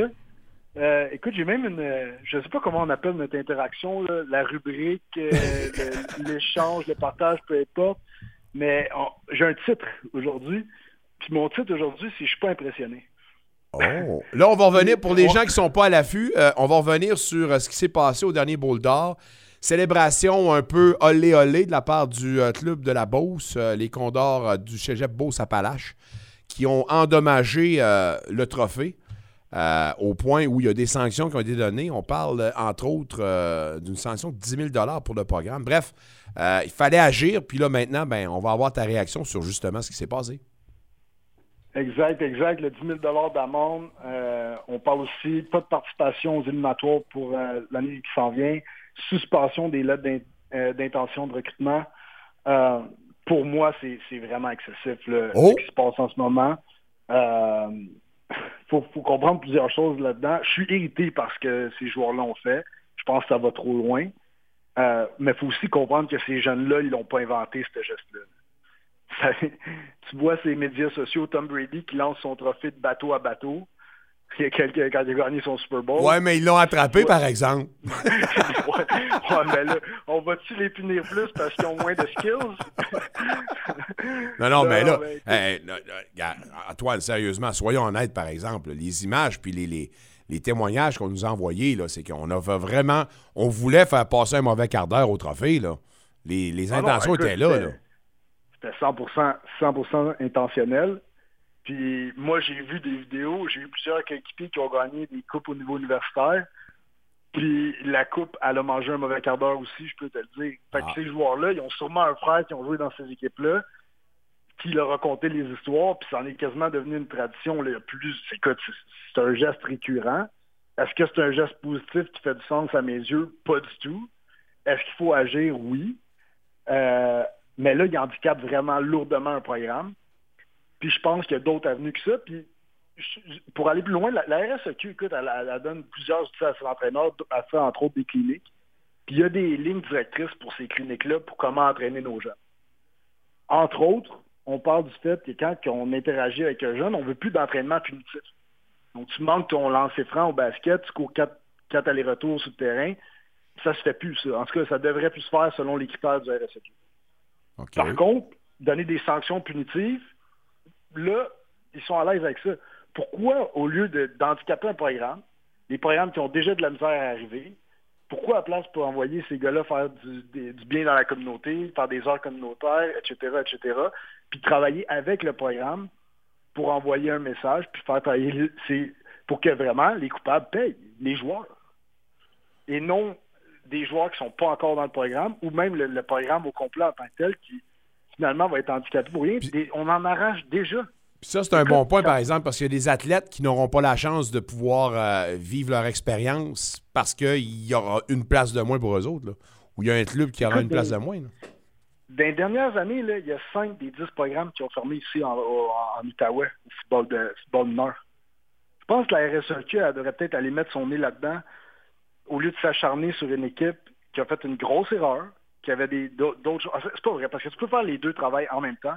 Euh, écoute, j'ai même une, euh, je sais pas comment on appelle notre interaction, là, la rubrique, euh, l'échange, le partage, peu importe. Mais j'ai un titre aujourd'hui. Puis mon titre aujourd'hui, c'est Je suis pas impressionné. Oh. Là, on va revenir, pour les gens qui ne sont pas à l'affût, euh, on va revenir sur ce qui s'est passé au dernier Bowl d'Or. Célébration un peu olé olé de la part du club de la Beauce, les Condors du Cégep Beauce-Appalaches, qui ont endommagé euh, le trophée euh, au point où il y a des sanctions qui ont été données. On parle, euh, entre autres, d'une sanction de 10 000 pour le programme. Bref, il fallait agir. Puis là, maintenant, ben, on va avoir ta réaction sur justement ce qui s'est passé. Exact, exact. Le 10 000 d'amende. On parle aussi pas de participation aux éliminatoires pour l'année qui s'en vient. Suspension des lettres d'in- d'intention de recrutement. Pour moi, c'est vraiment excessif là, Oh! ce qui se passe en ce moment. Euh, faut, faut comprendre plusieurs choses là-dedans. Je suis irrité parce que ces joueurs-là ont fait. Je pense que ça va trop loin. Euh, mais il faut aussi comprendre que ces jeunes-là, ils l'ont pas inventé, ce geste-là. Tu vois ces médias sociaux, Tom Brady qui lance son trophée de bateau à bateau il y a quelques- quand il a gagné son Super Bowl. Ouais, mais ils l'ont attrapé, par exemple. ouais, ouais, mais là, on va-tu les punir plus parce qu'ils ont moins de skills? Non, non, mais là, mais hey, là, Antoine, sérieusement, soyons honnêtes, par exemple, les images puis les, les, les témoignages qu'on nous a envoyés, là, c'est qu'on a vraiment, on voulait faire passer un mauvais quart d'heure au trophée, là. Les, les Ah non, intentions écoute, étaient là, c'était- là. C'était 100%, 100% intentionnel. Puis moi, j'ai vu des vidéos, j'ai vu plusieurs coéquipiers qui ont gagné des coupes au niveau universitaire. Puis la coupe, elle a mangé un mauvais quart d'heure aussi, je peux te le dire. Fait que Ah. ces joueurs-là, ils ont sûrement un frère qui ont joué dans ces équipes-là, qui leur a conté les histoires, puis ça en est quasiment devenu une tradition. Là. Plus, écoute, c'est- c'est un geste récurrent. Est-ce que c'est un geste positif qui fait du sens à mes yeux? Pas du tout. Est-ce qu'il faut agir? Oui. Euh, mais là, il handicape vraiment lourdement un programme. Puis je pense qu'il y a d'autres avenues que ça. Puis pour aller plus loin, la, la RSEQ, écoute, elle, donne plusieurs outils à ses entraîneurs, elle fait entre autres des cliniques. Puis il y a des lignes directrices pour ces cliniques-là pour comment entraîner nos jeunes. Entre autres, on parle du fait que quand on interagit avec un jeune, on veut plus d'entraînement punitif. Donc tu manques ton lancer franc au basket, tu cours quatre, quatre allers-retours sur le terrain, ça se fait plus, ça. En tout cas, ça devrait plus se faire selon les critères du RSEQ. Par contre, donner des sanctions punitives, là, ils sont à l'aise avec ça. Pourquoi, au lieu d'handicaper un programme, les programmes qui ont déjà de la misère à arriver, pourquoi à place pour envoyer ces gars-là faire du, bien dans la communauté, faire des heures communautaires, etc., etc., puis travailler avec le programme pour envoyer un message, puis faire travailler, pour que vraiment les coupables payent, les joueurs. Et non des joueurs qui sont pas encore dans le programme, ou même le, le programme au complet en tant que tel qui finalement va être handicapé pour rien. On en arrache déjà. Puis ça, c'est un bon point, par exemple, parce qu'il y a des athlètes qui n'auront pas la chance de pouvoir euh, vivre leur expérience parce qu'il y aura une place de moins pour eux autres. Ou il y a un club qui aura une place de moins, là. Dans les dernières années, là, il y a 5 des 10 programmes qui ont fermé ici en, en Outaouais, au football, de, football mineur. Je pense que la RSEQ elle devrait peut-être aller mettre son nez là-dedans au lieu de s'acharner sur une équipe qui a fait une grosse erreur, qui avait des d'autres choses. C'est pas vrai, parce que tu peux faire les deux travails en même temps,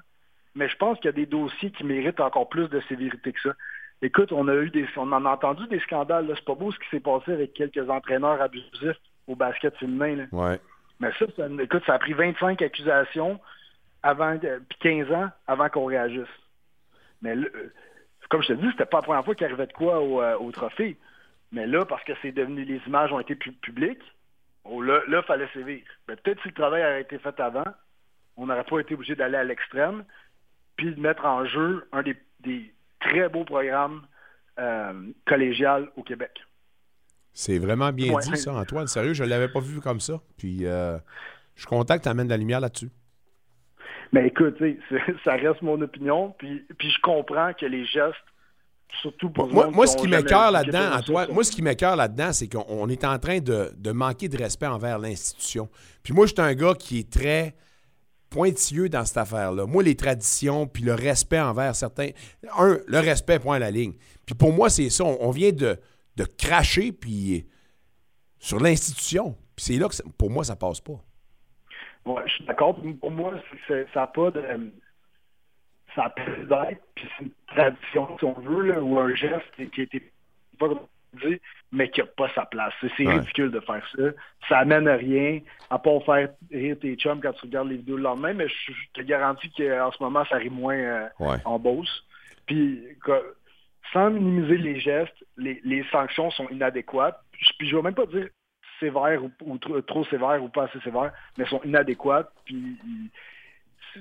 mais je pense qu'il y a des dossiers qui méritent encore plus de sévérité que ça. Écoute, on a eu des on en a entendu des scandales, là. c'est pas beau ce qui s'est passé avec quelques entraîneurs abusifs au basket féminin. Là. Ouais. Mais ça, ça- écoute, ça a pris 25 accusations avant, euh, puis 15 ans avant qu'on réagisse. Mais euh, comme je te dis, c'était pas la première fois qu'il arrivait de quoi au, euh, au trophée. Mais là, parce que c'est devenu, les images ont été pu- publiques, oh, là, là, fallait sévir. Peut-être si le travail avait été fait avant, on n'aurait pas été obligé d'aller à l'extrême, puis de mettre en jeu un des, des très beaux programmes euh, collégial au Québec. C'est vraiment bien Ouais. dit, ça, Antoine. Sérieux, je ne l'avais pas vu comme ça. Puis euh, je tu amènes de la lumière là-dessus. Mais écoute, ça reste mon opinion, puis, puis je comprends que les gestes, surtout pour Moi, moi, ce qui m'écœure là-dedans, Antoine, moi, ce qui m'écœure là-dedans, c'est qu'on on est en train de, de manquer de respect envers l'institution. Puis moi, je suis un gars qui est très pointilleux dans cette affaire-là. Moi, les traditions, puis le respect envers certains... Un, le respect, point à la ligne. Puis pour moi, c'est ça. On, on vient de, de cracher, puis sur l'institution. Puis c'est là que, pour moi, ça passe pas. Ouais, je suis d'accord. Pour moi, ça n'a pas de. Ça a plus d'être, puis c'est une tradition, si on veut, là, ou un geste qui, a été pas dit, mais qui n'a pas sa place. C'est Ouais. ridicule de faire ça. Ça amène à rien, à part faire rire tes chums quand tu regardes les vidéos le lendemain, mais je, je te garantis qu'en ce moment, ça rit moins euh, Ouais. en Beauce. Puis, quoi, sans minimiser les gestes, les, les sanctions sont inadéquates. Puis, puis je ne vais même pas dire sévères ou, ou trop, trop sévères ou pas assez sévères, mais sont inadéquates. Puis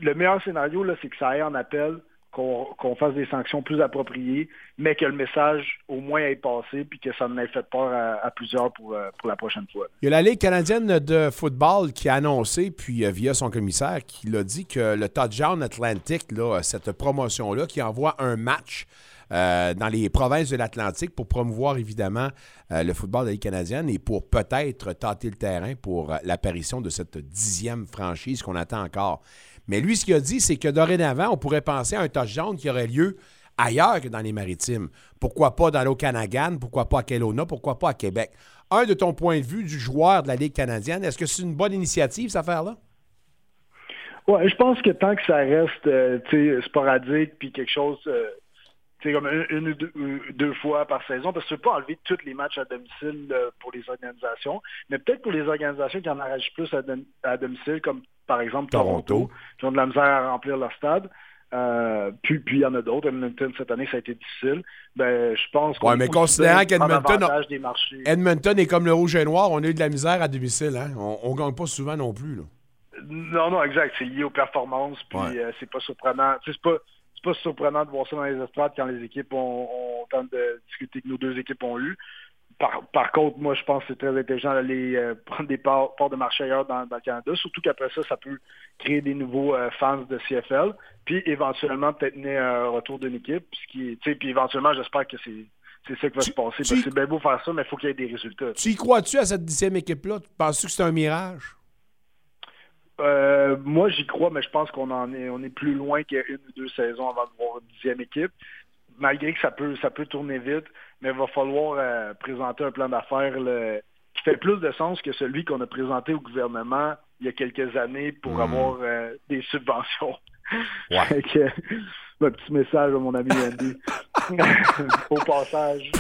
le meilleur scénario, là, c'est que ça aille en appel, qu'on fasse des sanctions plus appropriées, mais que le message au moins ait passé, puis que ça en ait fait peur à, plusieurs pour, euh, pour la prochaine fois. Il y a la Ligue canadienne de football qui a annoncé, puis euh, via son commissaire, qui l'a dit que le Touchdown Atlantic, là, cette promotion-là, qui envoie un match euh, dans les provinces de l'Atlantique pour promouvoir évidemment le football de la Ligue canadienne et pour peut-être tâter le terrain pour l'apparition de cette dixième franchise qu'on attend encore. Mais lui, ce qu'il a dit, c'est que dorénavant, on pourrait penser à un touchdown qui aurait lieu ailleurs que dans les maritimes. Pourquoi pas dans l'Okanagan? Pourquoi pas à Kelowna? Pourquoi pas à Québec? Un, de ton point de vue du joueur de la Ligue canadienne, est-ce que c'est une bonne initiative, cette affaire-là? Ouais, je pense que tant que ça reste euh, sporadique, puis quelque chose, euh, sais, comme une, ou deux, euh, deux fois par saison, parce que tu ne peux pas enlever tous les matchs à domicile euh, pour les organisations, mais peut-être pour les organisations qui en arrachent plus à, dom- à domicile, comme par exemple Toronto, Toronto. qui ont de la misère à remplir leur stade. Euh, puis puis il y en a d'autres. Edmonton, cette année, ça a été difficile. Ben, je pense qu'on mais est considérant qu'Edmonton. Edmonton est comme le rouge et noir, on a eu de la misère à domicile. Hein? On ne gagne pas souvent non plus. Là. Non, non, exact. C'est lié aux performances, puis Ouais. euh, c'est pas surprenant. C'est pas, c'est pas surprenant de voir ça dans les estrades quand les équipes ont, ont autant de difficultés que nos deux équipes ont eu. Par, par contre, moi, je pense que c'est très intelligent d'aller euh, prendre des parts, parts de marché ailleurs dans, dans le Canada, surtout qu'après ça, ça peut créer des nouveaux euh, fans de CFL, puis éventuellement peut-être mener un retour d'une équipe, ce qui puis éventuellement, j'espère que c'est c'est ça qui va se passer, parce que c'est bien beau faire ça, mais il faut qu'il y ait des résultats. Tu y crois-tu à cette dixième équipe-là? Penses-tu que c'est un mirage? Euh, moi, j'y crois, mais je pense qu'on en est, on est plus loin qu'il y a une ou deux saisons avant de voir une dixième équipe. Malgré que ça peut, ça peut tourner vite, mais il va falloir euh, présenter un plan d'affaires qui fait plus de sens que celui qu'on a présenté au gouvernement il y a quelques années pour Hmm. avoir euh, des subventions. Ouais. Petit message à mon ami Andy. au passage.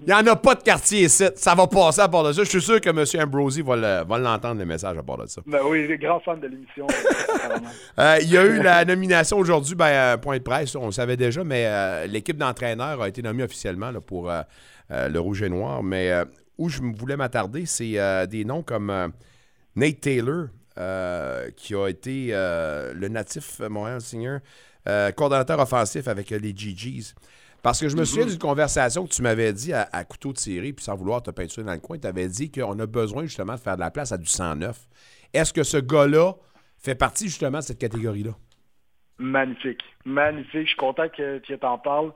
Il n'y en a pas de quartier ici. Ça va passer à part de ça. Je suis sûr que M. Ambrosi va le- va l'entendre, le message à part de ça. Ben oui, les grands fans de l'émission. apparemment. Euh, il y a eu la nomination aujourd'hui, ben, euh, point de presse, on le savait déjà, mais euh, l'équipe d'entraîneurs a été nommée officiellement là, pour euh, euh, le Rouge et Noir. Mais euh, où je voulais m'attarder, c'est euh, des noms comme euh, Nate Taylor, euh, qui a été euh, le natif Montréal Senior, euh, coordonnateur offensif avec euh, les GGs. Parce que je me souviens Mhm. d'une conversation que tu m'avais dit à, à couteau tiré, puis sans vouloir te peinturer dans le coin, tu avais dit qu'on a besoin justement de faire de la place à du 109. Est-ce que ce gars-là fait partie justement de cette catégorie-là? Magnifique. Magnifique. Je suis content que tu t'en parles.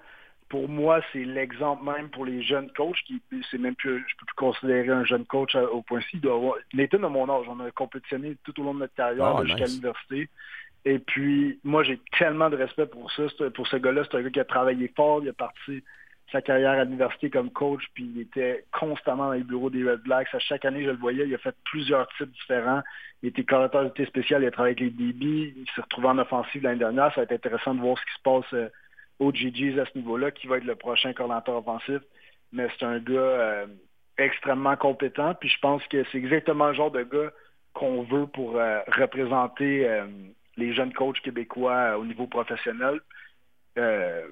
Pour moi, c'est l'exemple même pour les jeunes coachs qui c'est même plus je peux plus considérer un jeune coach au doit avoir- Nathan a mon âge. On a compétitionné tout au long de notre carrière Ah, jusqu'à nice. l'université. Et puis, moi, j'ai tellement de respect pour ça. Pour ce gars-là, c'est un gars qui a travaillé fort. Il a parti sa carrière à l'université comme coach, puis il était constamment dans les bureaux des Red Blacks. À chaque année, je le voyais, il a fait plusieurs types différents. Il était coordinateur d'unité spéciale, il a travaillé avec les DB, il s'est retrouvé en offensive l'année dernière. Ça va être intéressant de voir ce qui se passe euh, au GGs à ce niveau-là, qui va être le prochain coordinateur offensif. Mais c'est un gars euh, extrêmement compétent, puis je pense que c'est exactement le genre de gars qu'on veut pour euh, représenter les jeunes coachs québécois euh, au niveau professionnel. Euh,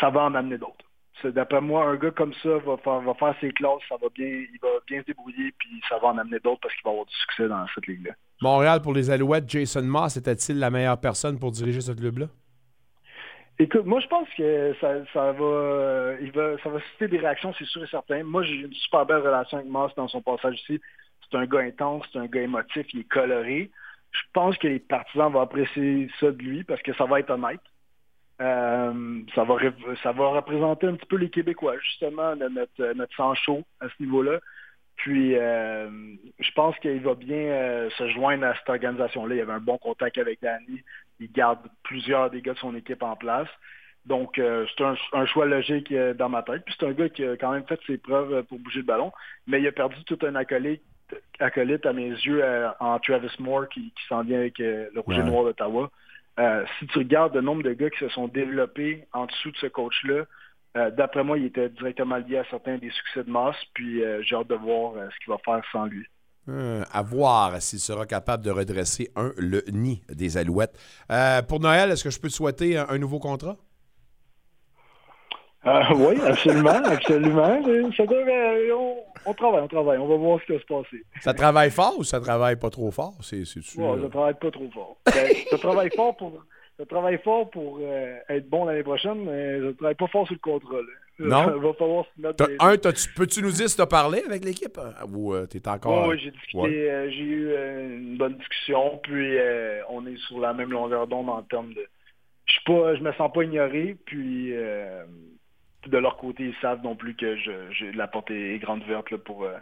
ça va en amener d'autres. D'après moi, un gars comme ça va faire, va faire ses classes, ça va bien, il va bien se débrouiller, puis ça va en amener d'autres parce qu'il va avoir du succès dans cette ligue-là. Montréal pour les Alouettes, Jason Moss était-il la meilleure personne pour diriger ce club-là? Écoute, moi je pense que ça, ça va euh, il va ça va susciter des réactions, c'est sûr et certain. Moi j'ai une super belle relation avec Moss dans son passage ici. C'est un gars intense, c'est un gars émotif, il est coloré. Je pense que les partisans vont apprécier ça de lui parce que ça va être honnête. Euh, ça, va, ça va représenter un petit peu les Québécois, justement, de notre, notre sang chaud à ce niveau-là. Puis, euh, je pense qu'il va bien euh, se joindre à cette organisation-là. Il avait un bon contact avec Danny. Il garde plusieurs des gars de son équipe en place. Donc, euh, c'est un, un choix logique euh, dans ma tête. Puis, c'est un gars qui a quand même fait ses preuves euh, pour bouger le ballon. Mais il a perdu tout un acolyte, acolyte à mes yeux euh, en Travis Moore qui, qui s'en vient avec euh, le Rouge et. Noir d'Ottawa. Euh, si tu regardes le nombre de gars qui se sont développés en dessous de ce coach-là, Euh, D'après moi, il était directement lié à certains des succès de Moss, puis euh, j'ai hâte de voir ce qu'il va faire sans lui. À voir s'il sera capable de redresser un le nid des Alouettes. Pour Noël, est-ce que je peux te souhaiter un, un nouveau contrat? Euh, oui, absolument, absolument. Ça devrait- on, on travaille, on travaille. On va voir ce qui va se passer. Ça travaille fort ou ça travaille pas trop fort? C'est, c'est-tu, Ouais, euh, ça travaille pas trop fort. Ça travaille fort pour, ça travaille fort pour euh, être bon l'année prochaine, mais ça travaille pas fort sur le contrat. là. Non? Va falloir T'as- des- un, peux-tu nous dire si tu as parlé avec l'équipe? hein? Ou tu t'es encore. Ouais, j'ai discuté, Ouais. euh, j'ai eu euh, une bonne discussion, puis euh, on est sur la même longueur d'onde en termes de. Je suis pas, je me sens pas ignoré, puis euh, de leur côté, ils savent non plus que je, la porte est grande ouverte là, pour, euh,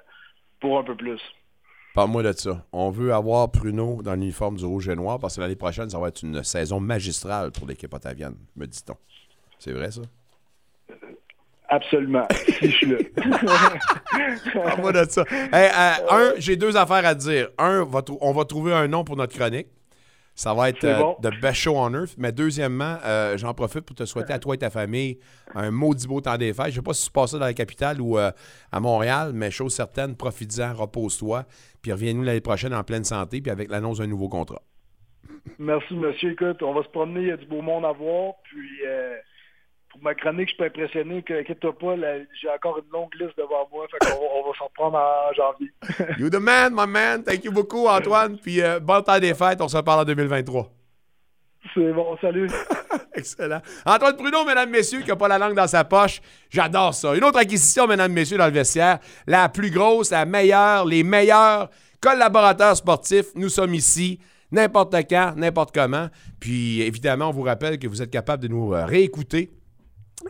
pour un peu plus. Parle-moi de ça. On veut avoir Pruno dans l'uniforme du rouge et noir parce que l'année prochaine, ça va être une saison magistrale pour l'équipe ottavienne, me dit-on. C'est vrai, ça? Absolument. si je suis là. Parle-moi de ça. Hey, euh, un, j'ai deux affaires à te dire. Un, on va trouver un nom pour notre chronique. Ça va être euh, bon. The Best Show on Earth. Mais deuxièmement, euh, j'en profite pour te souhaiter à toi et ta famille un maudit beau temps des fêtes. Je ne sais pas si tu passes ça dans la capitale ou euh, à Montréal, mais chose certaine, profite-en, repose-toi, puis reviens-nous l'année prochaine en pleine santé, puis avec l'annonce d'un nouveau contrat. Merci, monsieur. Écoute, on va se promener, il y a du beau monde à voir. Puis, pour ma chronique, je suis pas impressionné. que- Inquiète-toi pas, j'ai encore une longue liste devant moi. Fait qu'on va- on va s'en reprendre en janvier. You the man, my man. Thank you beaucoup, Antoine. Puis euh, bon temps des fêtes. On se reparle en 2023. C'est bon, salut. Excellent. Antoine Pruneau, mesdames, messieurs, qui n'a pas la langue dans sa poche. J'adore ça. Une autre acquisition, mesdames, messieurs, dans le vestiaire. La plus grosse, la meilleure, les meilleurs collaborateurs sportifs. Nous sommes ici, n'importe quand, n'importe comment. Puis, évidemment, on vous rappelle que vous êtes capable de nous euh, réécouter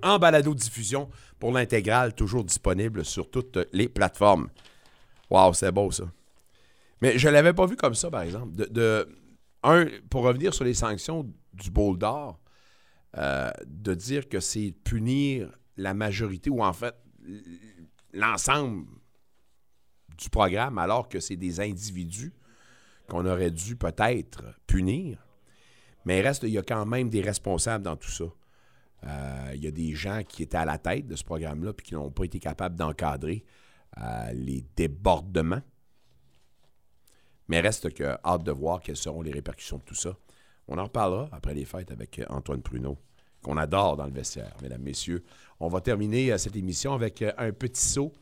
en balado-diffusion pour l'intégrale, toujours disponible sur toutes les plateformes. Wow, c'est beau ça. Mais je ne l'avais pas vu comme ça, par exemple. De, un, pour revenir sur les sanctions du bol d'or, euh, de dire que c'est punir la majorité ou en fait l'ensemble du programme alors que c'est des individus qu'on aurait dû peut-être punir. Mais il reste, il y a quand même des responsables dans tout ça. Euh, il y a des gens qui étaient à la tête de ce programme-là puis qui n'ont pas été capables d'encadrer euh, les débordements. Mais reste que hâte de voir quelles seront les répercussions de tout ça. On en reparlera après les fêtes avec euh, Antoine Pruneau, qu'on adore dans le vestiaire, mesdames, messieurs. On va terminer cette émission avec un petit saut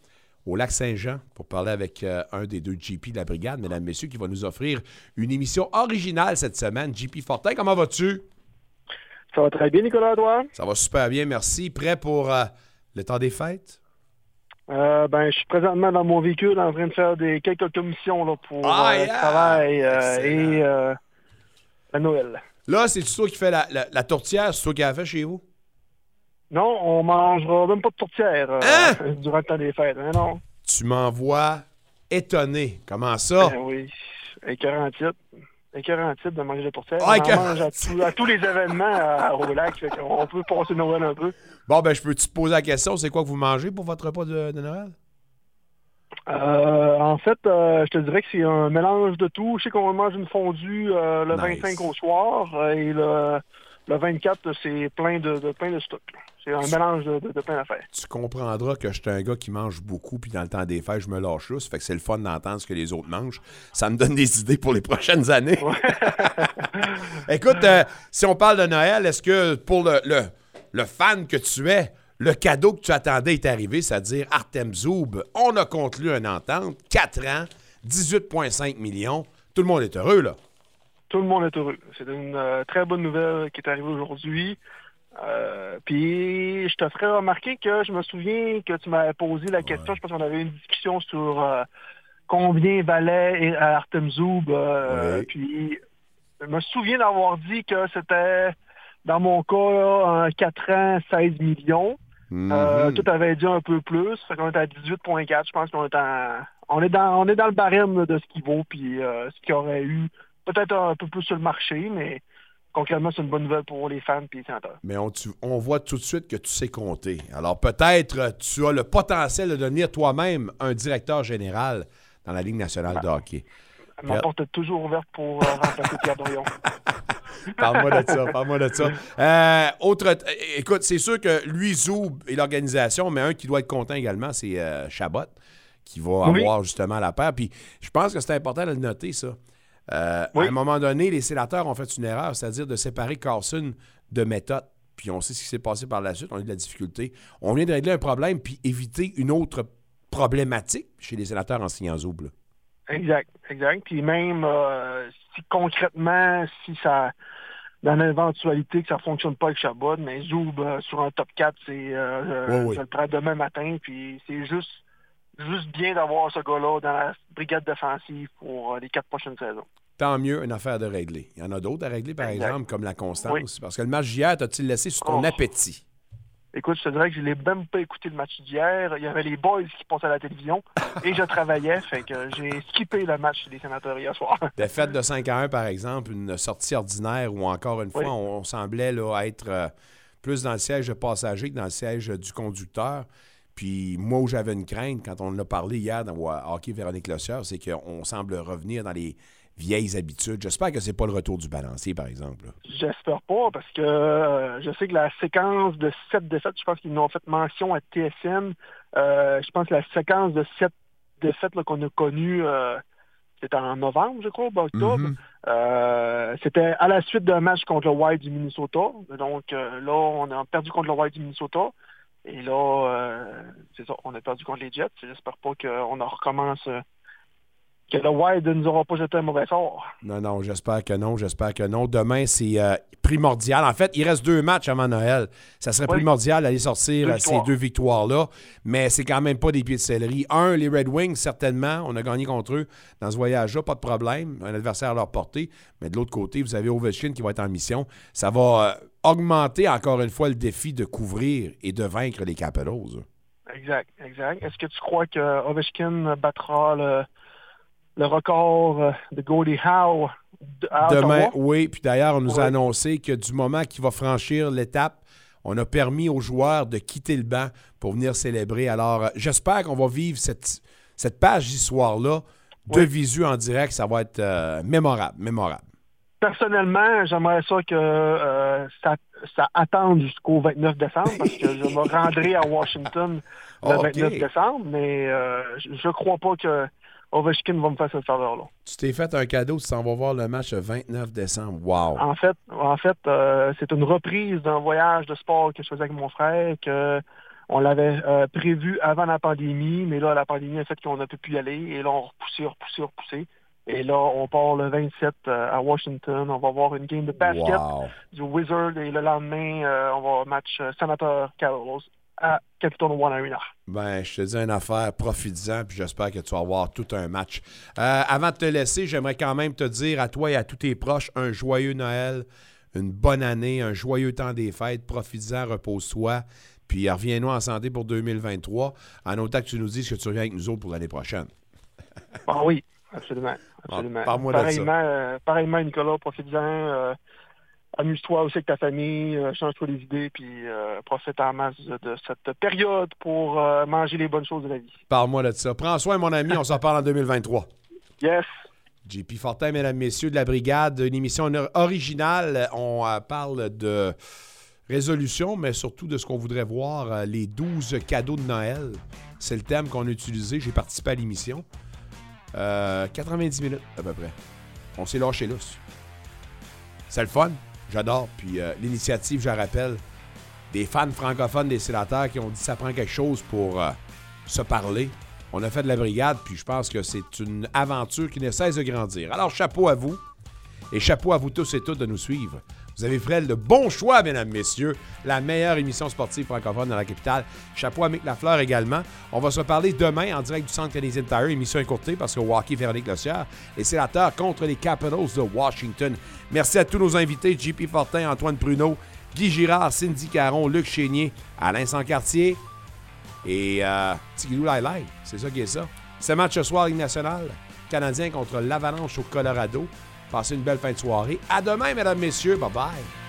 au lac Saint-Jean pour parler avec un des deux GP de la brigade, mesdames, messieurs, qui va nous offrir une émission originale cette semaine. JP Fortin, comment vas-tu? Ça va très bien, Nicolas, toi? Ça va super bien, merci. Prêt pour euh, le temps des fêtes? Euh, ben, je suis présentement dans mon véhicule en train de faire des quelques commissions là, pour Ah, euh, le travail euh, et la Noël. Là, c'est toi qui fais la, la- la tourtière, c'est toi qui la fait chez vous? Non, on mangera même pas de tourtière Hein? durant le temps des fêtes. hein, non? Tu m'envoies étonné. Comment ça? Ben oui, écœurant titre. Écœurant titre de manger de tourtière. Ah, on en mange à, tous- à tous les événements à, au lac. on peut passer Noël un peu. Bon, ben, je peux te poser la question, c'est quoi que vous mangez pour votre repas de, de Noël? Euh, en fait, euh, je te dirais que c'est un mélange de tout. Je sais qu'on mange une fondue euh, le Nice. 25 au soir euh, et le, le 24, c'est plein de, de plein de stock. C'est un mélange de, de, plein d'affaires. Tu comprendras que je suis un gars qui mange beaucoup, puis dans le temps des fêtes, je me lâche là. Ça fait que c'est le fun d'entendre ce que les autres mangent. Ça me donne des idées pour les prochaines années. Écoute, euh, si on parle de Noël, est-ce que pour le, le, le fan que tu es, le cadeau que tu attendais est arrivé, c'est-à-dire Artem Zoub, on a conclu une entente, 4 ans, 18,5 millions. Tout le monde est heureux, là. Tout le monde est heureux. C'est une euh, très bonne nouvelle qui est arrivée aujourd'hui. Euh, puis je te ferai remarquer que je me souviens que tu m'avais posé la question, je pense qu'on avait une discussion sur euh, combien valait Artem Zoub. Puis je me souviens d'avoir dit que c'était, dans mon cas, là, un 4 ans, 16 millions. Euh, Mhm. tout avait dit un peu plus. Fait qu'on est à 18.4. Je pense qu'on est en, on est dans, on est dans le barème là, de ce qu'il vaut, puis ce qu'il y aurait eu peut-être un peu plus sur le marché, mais concrètement, c'est une bonne nouvelle pour les fans et les sénateurs. Mais on, tu- on voit tout de suite que tu sais compter. Alors peut-être euh, tu as le potentiel de devenir toi-même un directeur général dans la Ligue nationale de hockey. Ma porte est toujours ouverte pour euh, remplacer Pierre Dorion. Parle-moi de ça, parle-moi de ça. Euh, autre, euh, écoute, c'est sûr que lui, Zoub et l'organisation, mais un qui doit être content également, c'est euh, Chabot, qui va Oui. avoir justement la paire. Puis je pense que c'est important de le noter, ça. Euh, À un moment donné, les sénateurs ont fait une erreur, c'est-à-dire de séparer Carson de méthode. Puis on sait ce qui s'est passé par la suite, on a eu de la difficulté. On vient de régler un problème, puis éviter une autre problématique chez les sénateurs en signant Zoub. Exact, exact. Puis même euh, si concrètement, si ça dans l'éventualité que ça fonctionne pas avec Chabot, mais Zoub euh, sur un top 4, c'est euh, je le prends demain matin, puis c'est juste juste bien d'avoir ce gars-là dans la brigade défensive pour euh, les quatre prochaines saisons. Tant mieux, une affaire de régler. Il y en a d'autres à régler, par Exact. exemple, comme la constance. Oui. Parce que le match d'hier, t'as-tu laissé sur ton Oh. appétit? Écoute, je te dirais que je l'ai même pas écouté le match d'hier. Il y avait les boys qui passaient à la télévision et je travaillais, fait que j'ai skippé le match des sénateurs hier soir. Défaite de 5 à 1, par exemple, une sortie ordinaire où, encore une fois, Oui. on, on semblait là, être euh, plus dans le siège de passager que dans le siège du conducteur. Puis moi, où j'avais une crainte, quand on en a parlé hier dans Hockey Véronique Lossieur, c'est qu'on semble revenir dans les vieilles habitudes. J'espère que c'est pas le retour du balancier, par exemple. J'espère pas, parce que euh, je sais que la séquence de sept défaites, je pense qu'ils nous ont fait mention à TSN. Euh, je pense que la séquence de sept défaites là, qu'on a connues, euh, c'était en novembre, je crois, ou octobre. Mhm. Euh, c'était à la suite d'un match contre le Wild du Minnesota. Donc là, on a perdu contre le Wild du Minnesota. Et là, euh, c'est ça, on a perdu contre les Jets. J'espère pas qu'on en recommence, euh, que le Wild ne nous aura pas jeté un mauvais sort. Non, non, j'espère que non, j'espère que non. Demain, c'est euh, primordial. En fait, il reste deux matchs avant Noël. Ça serait Oui. primordial d'aller sortir Deux ces deux victoires-là, mais c'est quand même pas des pieds de céleri. Un, les Red Wings, certainement, on a gagné contre eux dans ce voyage-là, pas de problème, un adversaire à leur portée. Mais de l'autre côté, vous avez Ovechkin qui va être en mission. Ça va euh, augmenter encore une fois le défi de couvrir et de vaincre les Capitals. Exact, exact. Est-ce que tu crois que Ovechkin battra le, le record euh, de Goldie Howe à Demain, oui. Puis d'ailleurs, on nous a annoncé que du moment qu'il va franchir l'étape, on a permis aux joueurs de quitter le banc pour venir célébrer. Alors, euh, j'espère qu'on va vivre cette, cette page d'histoire-là de Oui. visu en direct. Ça va être euh, mémorable, mémorable. Personnellement, j'aimerais ça que euh, ça, ça attende jusqu'au 29 décembre parce que je me rendrai à Washington le Ok. 29 décembre, mais euh, je je crois pas que Ovechkin va me faire cette faveur-là. Tu t'es fait un cadeau, tu t'en vas voir le match le 29 décembre. Wow! En fait, en fait, euh, c'est une reprise d'un voyage de sport que je faisais avec mon frère que on l'avait prévu avant la pandémie, mais là, la pandémie a fait qu'on n'a pu y aller. Et là, on repoussé, repoussé, repoussé. Et là, on part le 27 euh, à Washington. On va voir une game de basket Wow. du Wizard. Et le lendemain, euh, on va avoir un match euh, sénateur Capitals à Capital One Arena. Ben, je te dis une affaire, profites-en, puis j'espère que tu vas avoir tout un match. Euh, avant de te laisser, j'aimerais quand même te dire à toi et à tous tes proches un joyeux Noël, une bonne année, un joyeux temps des fêtes. Profites-en, repose-toi, puis reviens-nous en santé pour 2023, en autant que tu nous dises que tu reviens avec nous autres pour l'année prochaine. Ah oui, absolument. absolument. parle-moi de ça. pareillement, euh, pareillement, Nicolas, profite-en. euh, Amuse-toi aussi avec ta famille, euh, change-toi les idées, puis euh, profite en masse de, cette période pour manger les bonnes choses de la vie. Parle-moi de ça. Prends soin, mon ami, on s'en parle en 2023. Yes. JP Fortin, mesdames, messieurs de la Brigade, une émission or- originale. On parle de résolution, mais surtout de ce qu'on voudrait voir, les 12 cadeaux de Noël. C'est le thème qu'on a utilisé. J'ai participé à l'émission. Euh, 90 minutes à peu près. On s'est lâché là. C'est le fun. J'adore. Puis euh, l'initiative, je rappelle, des fans francophones des sénateurs qui ont dit ça prend quelque chose pour euh, se parler. On a fait de la brigade, puis je pense que c'est une aventure qui ne cesse de grandir. Alors, chapeau à vous, et chapeau à vous tous et toutes de nous suivre. Vous avez fait le bon choix, mesdames, messieurs. La meilleure émission sportive francophone dans la capitale. Chapeau à Mick Lafleur également. On va se reparler demain en direct du Centre Canadien Tire, émission écourtée parce que Hockey Véronique Lossière, les sénateurs contre les Capitals de Washington. Merci à tous nos invités, JP Fortin, Antoine Pruneau, Guy Girard, Cindy Caron, Luc Chénier, Alain Sancartier et euh, Tigidou Lai. C'est ça qui est ça. Ce match ce soir, Ligue nationale, Canadien contre l'Avalanche au Colorado. Passez une belle fin de soirée. À demain, mesdames, messieurs. Bye bye.